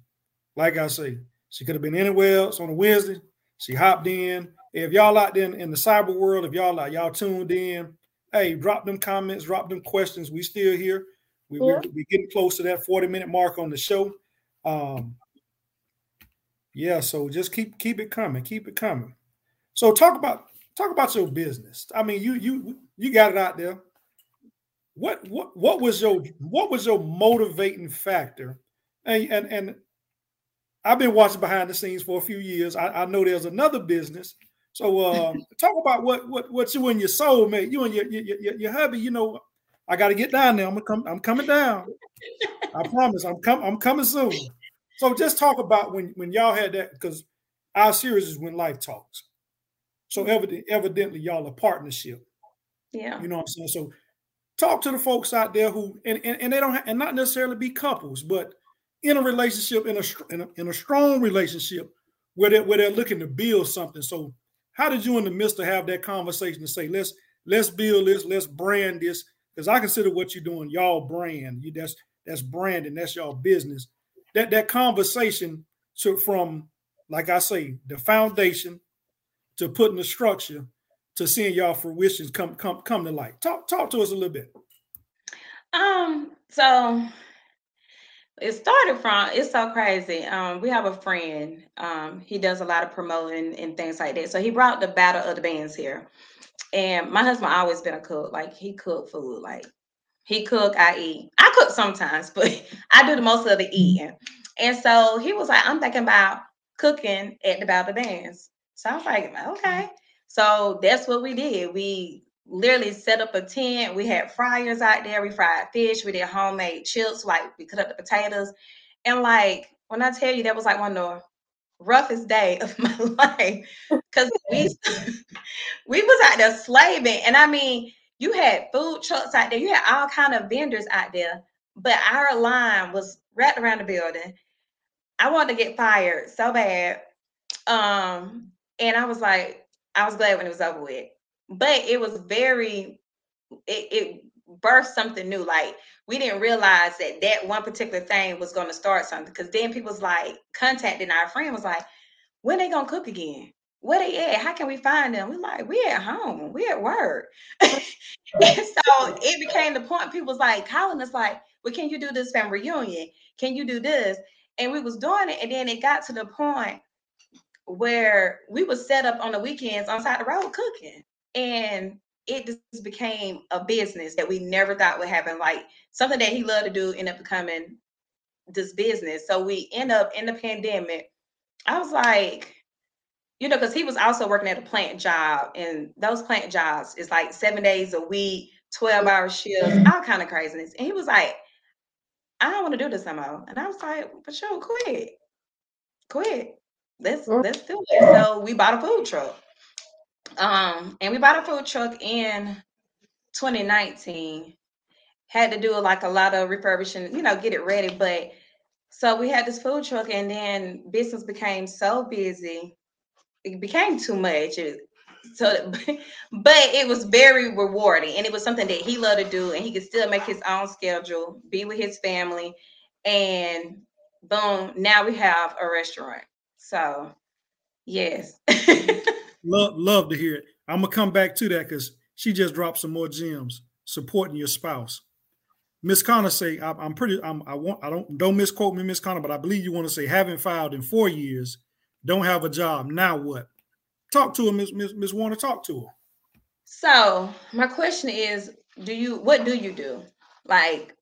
Like I say, she could have been anywhere else on a Wednesday. She hopped in. If y'all out there in the cyber world, if y'all like y'all tuned in, hey, drop them comments, drop them questions. We still here. We, yeah. we, we getting close to that 40 minute mark on the show. Um, yeah, so just keep keep it coming, keep it coming. So talk about talk about your business. I mean, you you you got it out there. What what what was your what was your motivating factor? And and and I've been watching behind the scenes for a few years. I, I know there's another business. So uh, talk about what what what you and your soulmate, you and your your, your, your hubby. You know, I got to get down there. I'm gonna come. I'm coming down. I promise. I'm coming. I'm coming soon. So just talk about when when y'all had that because our series is when life talks. So evident, evidently y'all a partnership.
Yeah.
You know what I'm saying? So talk to the folks out there who and and, and they don't have, and not necessarily be couples, but in a relationship in a in a, in a strong relationship where they where they're looking to build something. So how did you and the mister have that conversation to say let's let's build this, let's brand this? Because I consider what you're doing y'all brand. You that's that's branding, that's y'all business that that conversation to from like I say the foundation to putting the structure to seeing y'all fruitions come come come to light. Talk talk to us a little bit.
Um. So it started from it's so crazy. Um, we have a friend. Um, he does a lot of promoting and things like that. So he brought the battle of the bands here. And my husband always been a cook. Like he cooked food. Like he cook, I eat. I cook sometimes, but I do the most of the mm-hmm. eating. And so he was like, I'm thinking about cooking at the Battle Bands. So I was like, okay. Mm-hmm. So that's what we did. We literally set up a tent. We had fryers out there. We fried fish. We did homemade chips. Like we cut up the potatoes. And like when I tell you that was like one of the roughest day of my life. Cause we we was out there slaving. And I mean, you had food trucks out there, you had all kind of vendors out there, but our line was wrapped around the building. I wanted to get fired so bad. Um, and I was like, I was glad when it was over with. But it was very, it, it birthed something new. Like we didn't realize that that one particular thing was going to start something. Because then people was like contacting our friend was like, when they gonna cook again? Where they at? How can we find them? We're like, we at home, we at work. and so it became the point. People was like calling us like, well, can you do this family reunion? Can you do this? And we was doing it, and then it got to the point where we was set up on the weekends on side the road cooking. And it just became a business that we never thought would happen. Like something that he loved to do ended up becoming this business. So we end up in the pandemic. I was like, you know, because he was also working at a plant job, and those plant jobs is like seven days a week, 12 hour shifts, mm-hmm. all kind of craziness. And he was like, I don't want to do this no more. And I was like, but sure, quit. Quit. Let's let's do it. So we bought a food truck. Um, and we bought a food truck in 2019. Had to do like a lot of refurbishing, you know, get it ready. But so we had this food truck, and then business became so busy, it became too much. It, so, but it was very rewarding, and it was something that he loved to do, and he could still make his own schedule, be with his family, and boom, now we have a restaurant. So, yes.
love, love to hear it. I'm gonna come back to that because she just dropped some more gems supporting your spouse. Miss Connor say, I, am pretty, I'm, I want, I don't, don't misquote me, Miss Connor, but I believe you want to say, haven't filed in four years, don't have a job. Now what? Talk to her, Miss Miss Miss Warner. Talk to her.
So my question is, do you what do you do? Like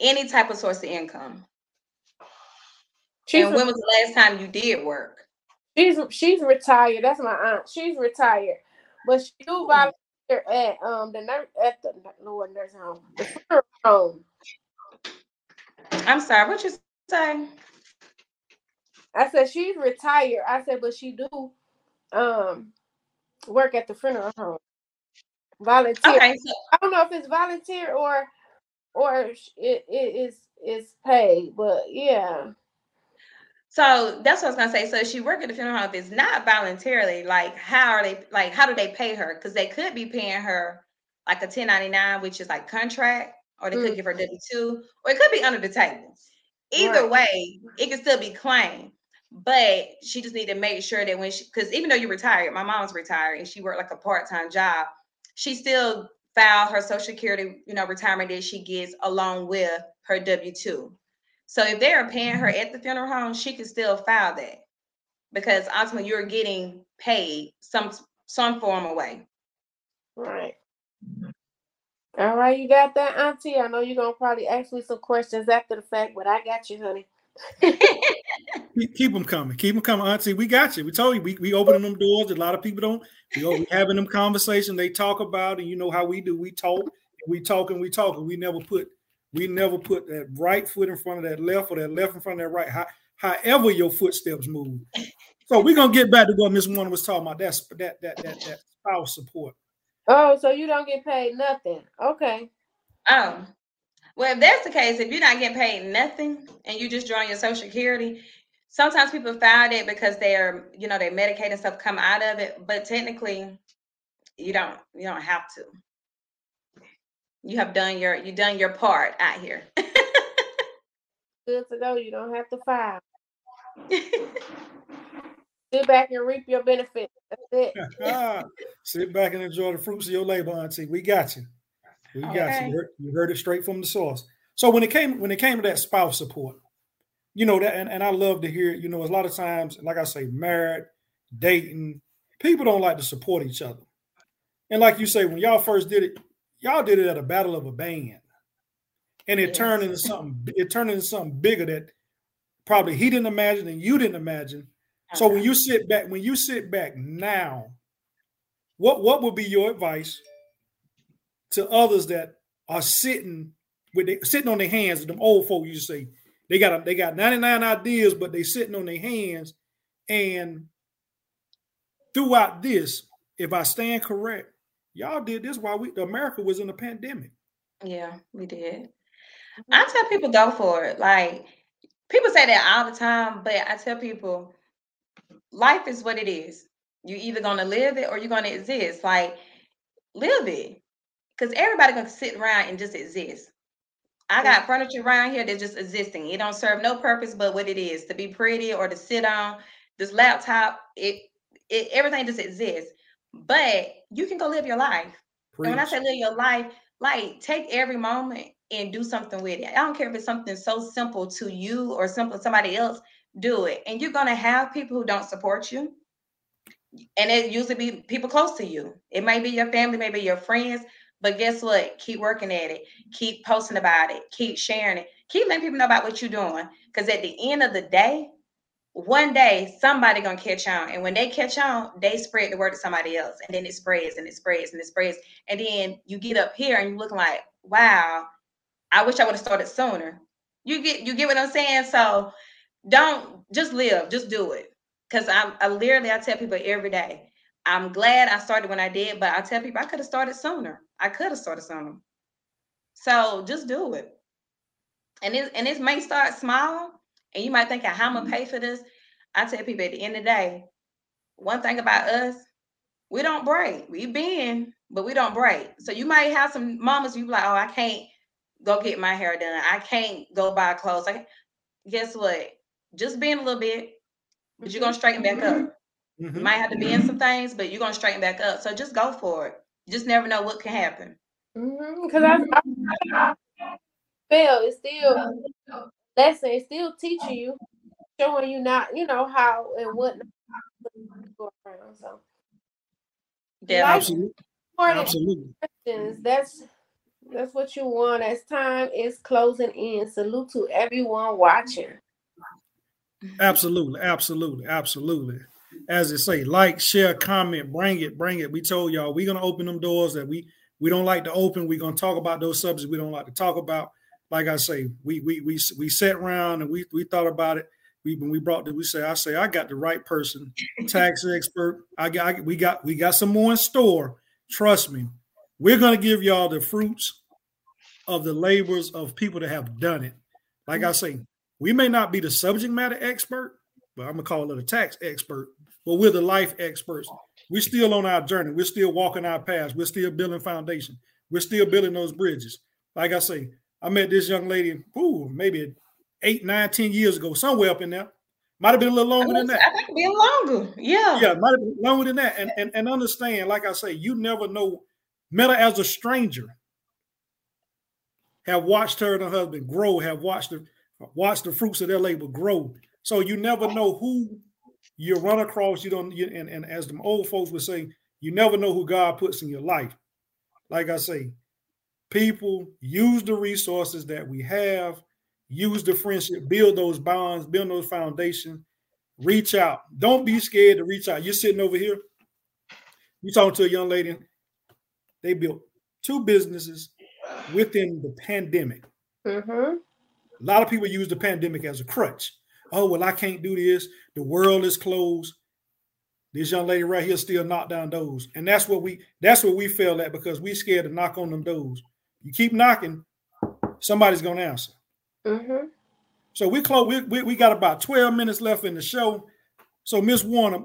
any type of source of income? She's and when was the last time you did work?
She's she's retired. That's my aunt. She's retired, but she do volunteer at um the nurse at the Lord nursing home, the home.
I'm sorry. What you say?
I said she's retired. I said, but she do um work at the funeral home. Volunteer. Okay, so- I don't know if it's volunteer or or it, it is is paid, but yeah.
So that's what I was gonna say. So she work at the funeral home. If it's not voluntarily, like how are they like how do they pay her? Because they could be paying her like a 1099, which is like contract, or they could mm. give her W2, or it could be under the table. Either right. way, it can still be claimed. But she just need to make sure that when she because even though you're retired, my mom's retired and she worked like a part-time job, she still filed her social security, you know, retirement that she gets along with her W-2. So if they are paying her at the funeral home, she can still file that because ultimately you're getting paid some some form of way.
Right. All right, you got that, Auntie. I know you're gonna probably ask me some questions after the fact, but I got you, honey.
keep, them coming. Keep them coming, Auntie. We got you. We told you we, we opening them doors. A lot of people don't. We, we having them conversation. They talk about, and you know how we do. We talk, we talk, and we talk, and we never put we never put that right foot in front of that left or that left in front of that right. How, however your footsteps move. So we're gonna get back to what Miss Warner was talking about. That's that that that that spouse support.
Oh, so you don't get paid nothing. Okay.
Oh. Well, if that's the case, if you're not getting paid nothing and you just drawing your social security, sometimes people file it because they're, you know, their Medicaid and stuff come out of it, but technically you don't you don't have to you have done your you done your part out here.
Good to go. You don't have to file. Sit back and reap your benefits. That's it.
Sit back and enjoy the fruits of your labor, Auntie. We got you. We got okay. you. You heard, you heard, it straight from the source. So when it came when it came to that spouse support, you know that, and, and I love to hear. You know, a lot of times, like I say, married, dating, people don't like to support each other. And like you say, when y'all first did it, y'all did it at a battle of a band, and it yes. turned into something. It turned into something bigger that probably he didn't imagine and you didn't imagine. So when you sit back, when you sit back now, what what would be your advice to others that are sitting with they, sitting on their hands? Them old folk you say they got a, they got ninety nine ideas, but they sitting on their hands. And throughout this, if I stand correct, Y'all did this while we America was in a pandemic.
Yeah, we did. Mm-hmm. I tell people go for it. Like people say that all the time, but I tell people life is what it is. You're either gonna live it or you're gonna exist. Like live it. Cause everybody gonna sit around and just exist. I got furniture around here that's just existing. It don't serve no purpose but what it is to be pretty or to sit on. This laptop, it, it everything just exists. But you can go live your life. And when I say live your life, like take every moment and do something with it. I don't care if it's something so simple to you or simple to somebody else, do it. And you're gonna have people who don't support you. And it usually be people close to you. It may be your family, maybe your friends, but guess what? Keep working at it. Keep posting about it. Keep sharing it. Keep letting people know about what you're doing. Because at the end of the day, one day somebody gonna catch on. And when they catch on, they spread the word to somebody else. And then it spreads and it spreads and it spreads. And then you get up here and you're looking like, wow, I wish I would have started sooner. You get you get what I'm saying? So don't just live, just do it. Cause I'm I literally I tell people every day, I'm glad I started when I did, but I tell people I could have started sooner. I could have started sooner. So just do it. And it and it may start small, and you might think, how am gonna pay for this? I tell people at the end of the day, one thing about us, we don't break. We bend, but we don't break. So you might have some moments you be like, oh, I can't go get my hair done. I can't go buy clothes. I guess what? Just bend a little bit, but you're gonna straighten back up. Mm-hmm. You might have to bend some things, but you're gonna straighten back up. So just go for it. You just never know what can happen.
Because mm-hmm. I, I fail. It's still lesson. It's still teaching you, showing you not, you know, how and what go around. So
yeah, absolutely. Absolutely. Questions.
That's that's what you want. As time is closing in, salute to everyone watching.
Absolutely, absolutely, absolutely. As they say, like, share, comment, bring it, bring it. We told y'all we're gonna open them doors that we we don't like to open. We're gonna talk about those subjects we don't like to talk about. Like I say, we we we we sat around and we we thought about it. We when we brought the we say I say I got the right person, tax expert. I got I, we got we got some more in store. Trust me, we're gonna give y'all the fruits of the labors of people that have done it. Like I say, we may not be the subject matter expert, but I'm gonna call it a tax expert. But we're the life experts. We're still on our journey. We're still walking our paths. We're still building foundation. We're still building those bridges. Like I say, I met this young lady, ooh, maybe eight, nine, ten years ago, somewhere up in there. Might have been a little longer than that.
I think been longer. Yeah.
Yeah, might have been longer than that. And, and and understand, like I say, you never know. Met her as a stranger. Have watched her and her husband grow. Have watched the watched the fruits of their labor grow. So you never know who you run across. You don't. You, and and as the old folks would say, you never know who God puts in your life. Like I say, people use the resources that we have, use the friendship, build those bonds, build those foundations, reach out. Don't be scared to reach out. You're sitting over here, you talking to a young lady, they built two businesses within the pandemic. Mm-hmm. A lot of people use the pandemic as a crutch. Oh, well, I can't do this. The world is closed. This young lady right here still knock down doors. And that's what we that's what we feel at because we scared to knock on them doors. You keep knocking, somebody's gonna answer. Mm-hmm. So we close. We, we, we got about twelve minutes left in the show. So Miss Warner,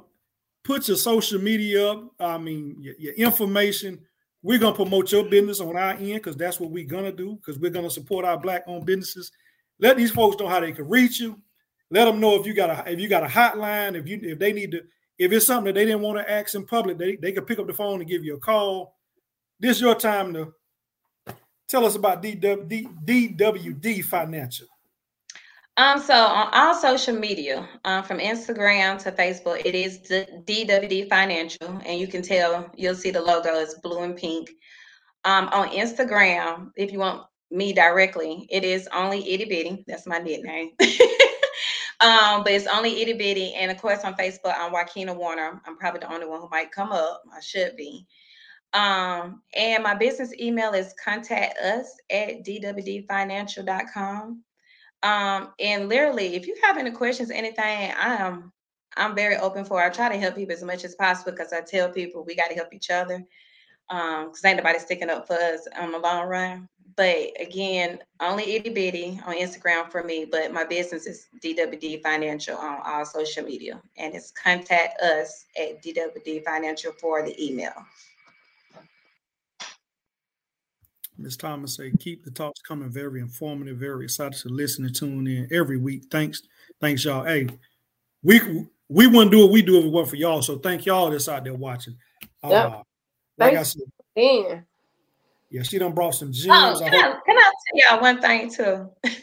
put your social media up. I mean your, your information. We're gonna promote your business on our end because that's what we're gonna do because we're gonna support our black-owned businesses. Let these folks know how they can reach you. Let them know if you got a if you got a hotline. If you if they need to if it's something that they didn't want to ask in public, they, they can pick up the phone and give you a call. This is your time to Tell us about DW, DWD Financial.
Um, so on all social media, um, from Instagram to Facebook, it is DWD Financial, and you can tell you'll see the logo is blue and pink. Um, on Instagram, if you want me directly, it is only itty bitty. That's my nickname. um, but it's only itty bitty, and of course on Facebook, I'm Wykina Warner. I'm probably the only one who might come up. I should be. Um, and my business email is contact us at dwdfinancial.com. Um, and literally, if you have any questions, anything, I am I'm very open for. I try to help people as much as possible because I tell people we got to help each other. um because ain't nobody sticking up for us on the long run but again only itty bitty on instagram for me but my business is dwd financial on all social media and it's contact us at dwd financial for the email
Ms. Thomas say, keep the talks coming. Very informative. Very excited to listen and tune in every week. Thanks, thanks y'all. Hey, we we wouldn't do what we do if it wasn't for y'all. So thank y'all that's out there watching. Yep. Uh, like Thanks. I said, yeah, she done brought some gems. Oh,
can, I, I, can I tell y'all one thing too?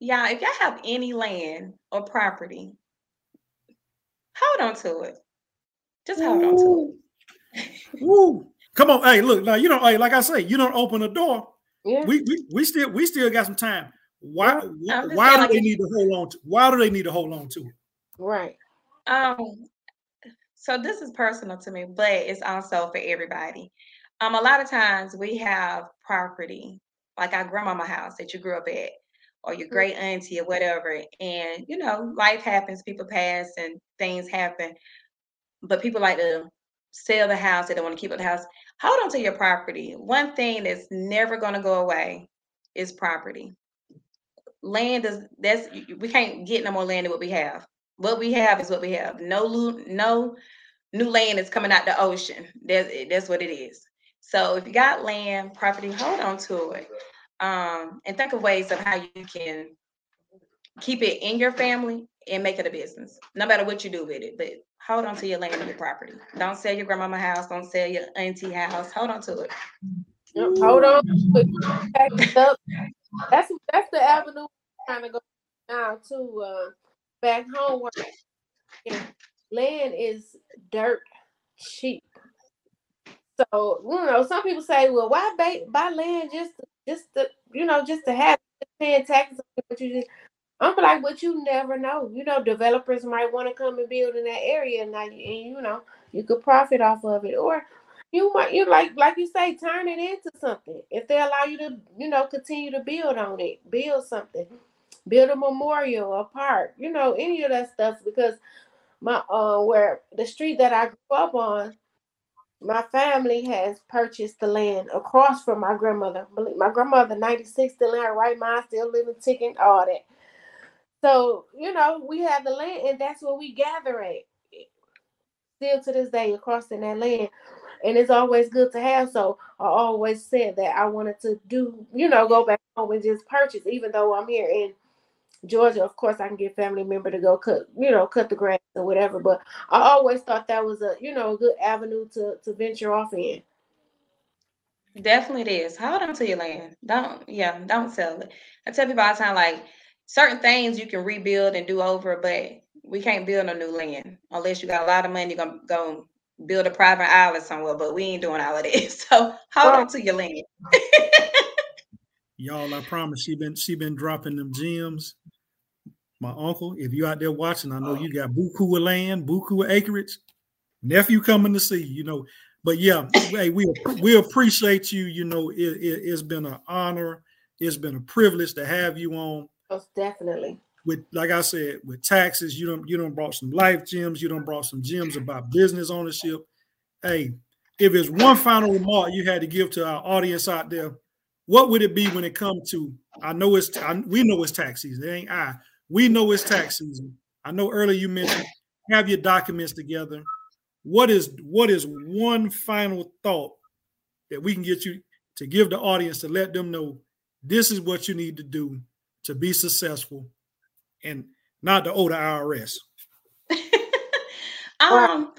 y'all, if y'all have any land or property, hold on to it. Just hold Ooh. on to
it. Woo. Come on, hey, look now. You know, hey, like I say, you don't open the door. Yeah. We, we we still we still got some time. Why why, why do like they need to hold on to? Why do they need to hold on to it?
Right.
Um. So this is personal to me, but it's also for everybody. Um. A lot of times we have property, like our grandmama house that you grew up at, or your great auntie or whatever, and you know, life happens, people pass, and things happen. But people like to sell the house, they don't want to keep up the house. Hold on to your property. One thing that's never going to go away is property. Land is that's we can't get no more land than what we have. What we have is what we have. No no new land is coming out the ocean. That's that's what it is. So if you got land, property, hold on to it. Um, and think of ways of how you can keep it in your family and make it a business, no matter what you do with it. But hold on to your land and your property. Don't sell your grandmama house. Don't sell your auntie house. Hold on to it.
Yep, hold on. That's that's the avenue kind of go now to uh, back home where land is dirt cheap. So you know, some people say, "Well, why buy, buy land just just to you know just to have paying taxes?" But you just I'm like, but you never know. You know, developers might want to come and build in that area, and, now, and you know, you could profit off of it, or you might, you like, like you say, turn it into something. If they allow you to, you know, continue to build on it, build something, build a memorial, a park, you know, any of that stuff. Because my, uh, where the street that I grew up on, my family has purchased the land across from my grandmother. My grandmother, 96, still in her right mind, still living, ticking, all that. So, you know, we have the land and that's where we gather at. Still to this day, across in that land. And it's always good to have. So I always said that I wanted to do, you know, go back home and just purchase, even though I'm here in Georgia. Of course, I can get family member to go cut, you know, cut the grass or whatever. But I always thought that was a, you know, a good avenue to to venture off in.
Definitely it is. Hold on to your land. Don't, yeah, don't sell it. I tell people all the time, like, certain things you can rebuild and do over, but we can't build a new land unless you got a lot of money. You're gonna go build a private island somewhere, but we ain't doing all of this. So hold on to your land.
Y'all, I promise she been she been dropping them gems. My uncle, if you out there watching, I know you got buku of land, buku of acreage. Nephew coming to see, you know. But yeah, hey, we we appreciate you. You know, it, it, it's been an honor. It's been a privilege to have you on.
Most definitely.
With like I said, with taxes, you don't you don't brought some life gems, you don't brought some gems about business ownership. Hey, if it's one final remark you had to give to our audience out there, what would it be when it comes to? I know it's I, we know it's tax season. It ain't I. We know it's tax season. I know earlier you mentioned have your documents together. What is what is one final thought that we can get you to give the audience to let them know this is what you need to do to be successful and not to owe the IRS?
um,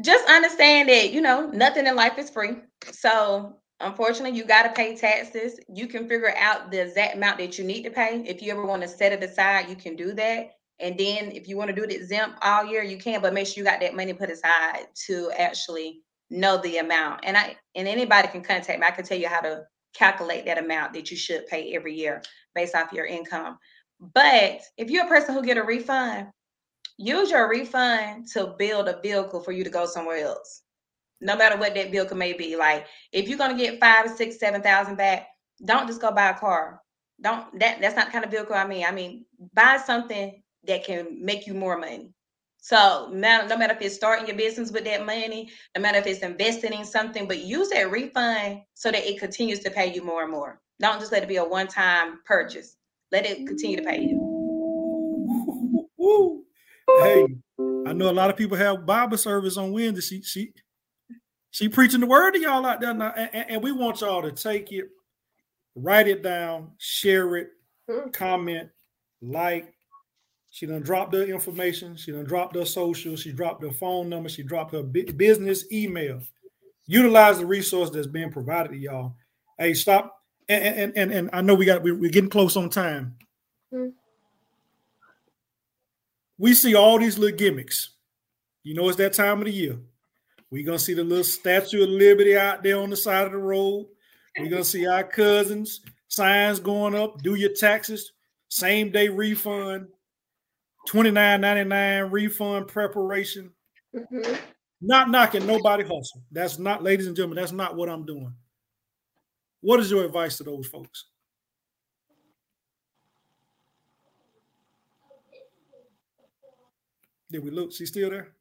just understand that you know nothing in life is free. So unfortunately, you got to pay taxes. You can figure out the exact amount that you need to pay. If you ever want to set it aside, you can do that. And then if you want to do it exempt all year, you can, but make sure you got that money put aside to actually know the amount. And I and anybody can contact me. I can tell you how to calculate that amount that you should pay every year based off your income. But if you're a person who get a refund, use your refund to build a vehicle for you to go somewhere else. No matter what that vehicle may be. Like if you're gonna get five, six, seven thousand back, don't just go buy a car. Don't that that's not the kind of vehicle I mean. I mean, buy something that can make you more money. So no, no matter if it's starting your business with that money, no matter if it's investing in something, but use that refund so that it continues to pay you more and more. Don't just let it be a one-time purchase. Let it continue to pay you.
Hey, I know a lot of people have Bible service on Wednesday. She she she preaching the word to y'all out there now, and, and we want y'all to take it, write it down, share it,
Hmm.
comment, like. She done dropped her information. She done dropped her social. She dropped her phone number. She dropped her business email. Utilize the resource that's being provided to y'all. Hey, stop. And and and, and I know we got we, we're getting close on time.
Hmm.
We see all these little gimmicks. You know, it's that time of the year. We're gonna see the little Statue of Liberty out there on the side of the road. We're gonna see our cousins signs going up. Do your taxes, same day refund, twenty nine ninety nine refund preparation.
Mhm.
Not knocking nobody hustle. That's not, ladies and gentlemen. That's not what I'm doing. What is your advice to those folks? Did we look? She still there?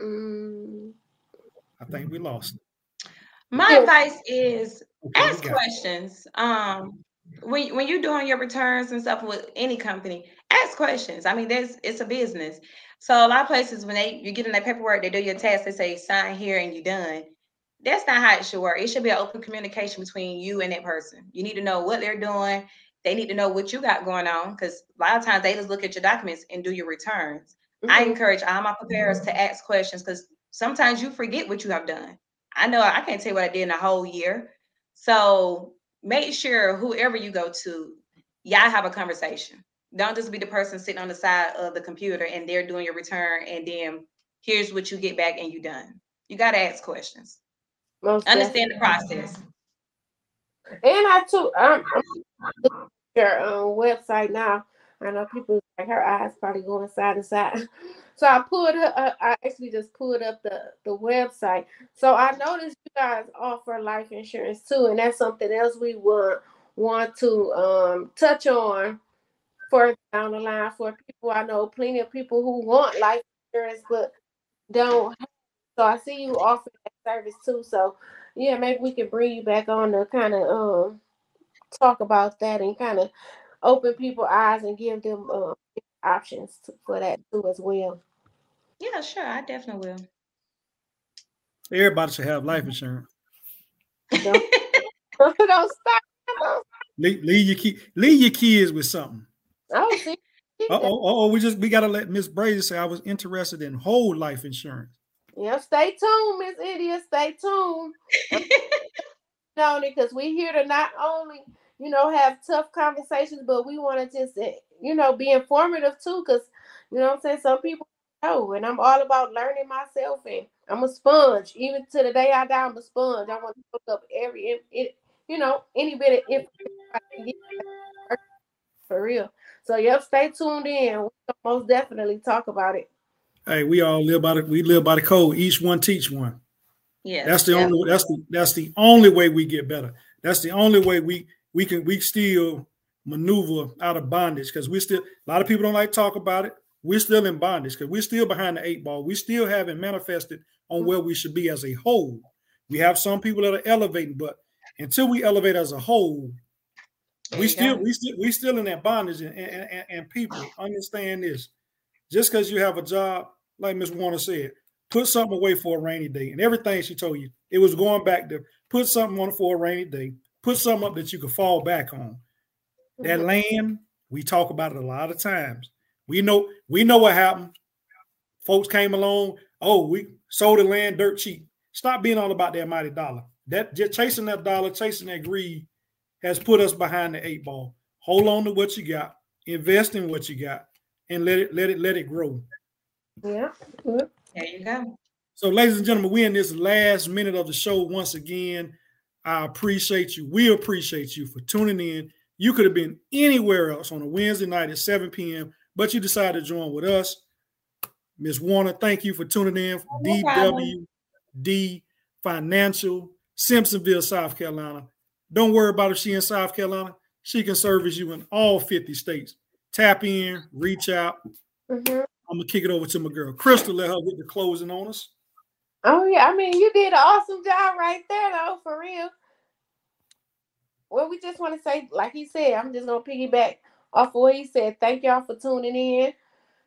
Mm.
I think we lost.
My
Yeah.
advice is
Okay,
ask
got it.
questions. Um, when when you're doing your returns and stuff with any company, ask questions. I mean, there's it's a business. So a lot of places when they you get in that paperwork, they do your test, they say sign here and you're done. That's not how it should work. It should be an open communication between you and that person. You need to know what they're doing. They need to know what you got going on because a lot of times they just look at your documents and do your returns. I
Mhm.
encourage all my preparers to ask questions because sometimes you forget what you have done. I know I can't tell you what I did in a whole year. So make sure whoever you go to, y'all have a conversation. Don't just be the person sitting on the side of the computer and they're doing your return and then here's what you get back and you done. You got to ask questions.
Most
Understand the process.
And I too, I'm, I'm your um, website now. I know people like her eyes probably going side to side. So I pulled her. Uh, I actually just pulled up the the website. So I noticed you guys offer life insurance too, and that's something else we want want to um touch on further down the line for people. I know plenty of people who want life insurance but don't. So I see you offer that service too. So yeah, maybe we can bring you back on to kind of um talk about that and kind of open people's eyes and give them uh, options to, for that too as well.
Yeah, sure. I definitely will.
Everybody should have life insurance.
Don't, don't stop. Don't-
Leave, leave your key, leave your kids with something.
Oh, see,
Oh, oh, oh, we just we gotta let Miss Brady say I was interested in whole life insurance.
yeah. Stay tuned, Miss India. Stay tuned. on it because we're here to not only you know have tough conversations, but we want to just eh, you know be informative too. Because you know what I'm saying some people know, and I'm all about learning myself, and I'm a sponge. Even to the day I die, I'm a sponge. I want to look up every it, you know any bit of information I can get for real. So yep, stay tuned in. We'll most definitely talk about it.
Hey, we all live by the we live by the code. Each one teach one.
Yeah.
That's the
yeah.
only that's the that's the only way we get better. That's the only way we we can we still maneuver out of bondage because we still a lot of people don't like to talk about it. We're still in bondage because we're still behind the eight ball. We still haven't manifested on where we should be as a whole. We have some people that are elevating, but until we elevate as a whole,
There
we still we still we still in that bondage and, and, and, people understand this. Just because you have a job, like Miss Warner said, put something away for a rainy day. And everything she told you, it was going back to put something on for a rainy day, put something up that you could fall back on. That
Mhm.
land, we talk about it a lot of times. We know we know what happened. Folks came along, oh, we sold the land dirt cheap. Stop being all about that mighty dollar. That just chasing that dollar, chasing that greed has put us behind the eight ball. Hold on to what you got, invest in what you got, and let it let it let it grow.
Yeah. Good.
There you go.
So, ladies and gentlemen, we're in this last minute of the show once again. I appreciate you. We appreciate you for tuning in. You could have been anywhere else on a Wednesday night at 7 p.m., but you decided to join with us. Ms. Warner, thank you for tuning in.
No.
DWD Financial, Simpsonville, South Carolina. Don't worry about if she in South Carolina. She can service you in all 50 states. Tap in, reach out,
Mhm.
I'm gonna kick it over to my girl Crystal. Let her get the closing on us.
Oh yeah, I mean you did an awesome job right there, though, for real. Well, we just want to say, like he said, I'm just gonna piggyback off of what he said. Thank y'all for tuning in.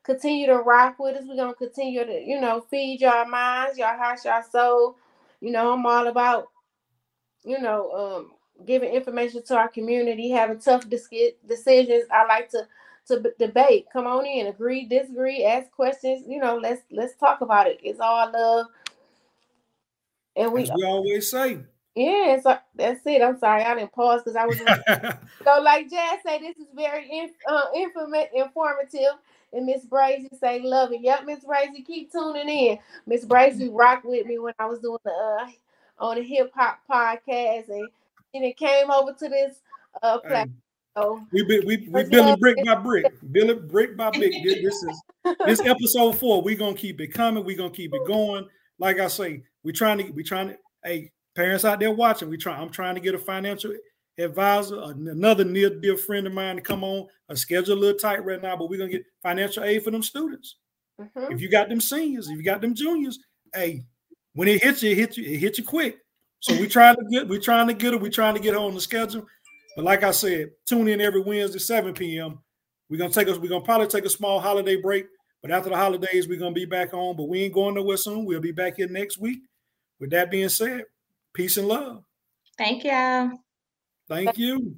Continue to rock with us. We're gonna continue to, you know, feed y'all minds, y'all hearts, y'all soul. You know, I'm all about, you know, um, giving information to our community, having tough dis- decisions. I like to to b- debate. Come on in, agree, disagree, ask questions. You know, let's let's talk about it. It's all love.
And we, we always say.
Yeah, so that's it. I'm sorry, I didn't pause because I was so like Jazz say this is very inf- uh, informative. And Miss Brazy say love it. Yep, Miss Brazy, keep tuning in. Miss Brazy rocked with me when I was doing the uh, on the hip hop podcast, and and it came over to this uh platform.
So, we we we, we building brick by brick, building brick by brick. This, this is this episode four. We're gonna keep it coming. We're gonna keep it going. Like I say, we're trying to we trying to hey parents out there watching. We try. I'm trying to get a financial advisor, another near dear friend of mine to come on. A schedule a little tight right now, but we're gonna get financial aid for them students. Mm-hmm. If you got them seniors, if you got them juniors, hey, when it hits you, it hits you, it hits you quick. So we trying to get, we trying to get it, we trying to get her on the schedule. But like I said, tune in every Wednesday, 7 p.m. We're gonna take us, we're gonna probably take a small holiday break, but after the holidays, we're gonna be back on. But we ain't going nowhere soon. We'll be back here next week. With that being said, peace and love.
Thank you.
Thank you.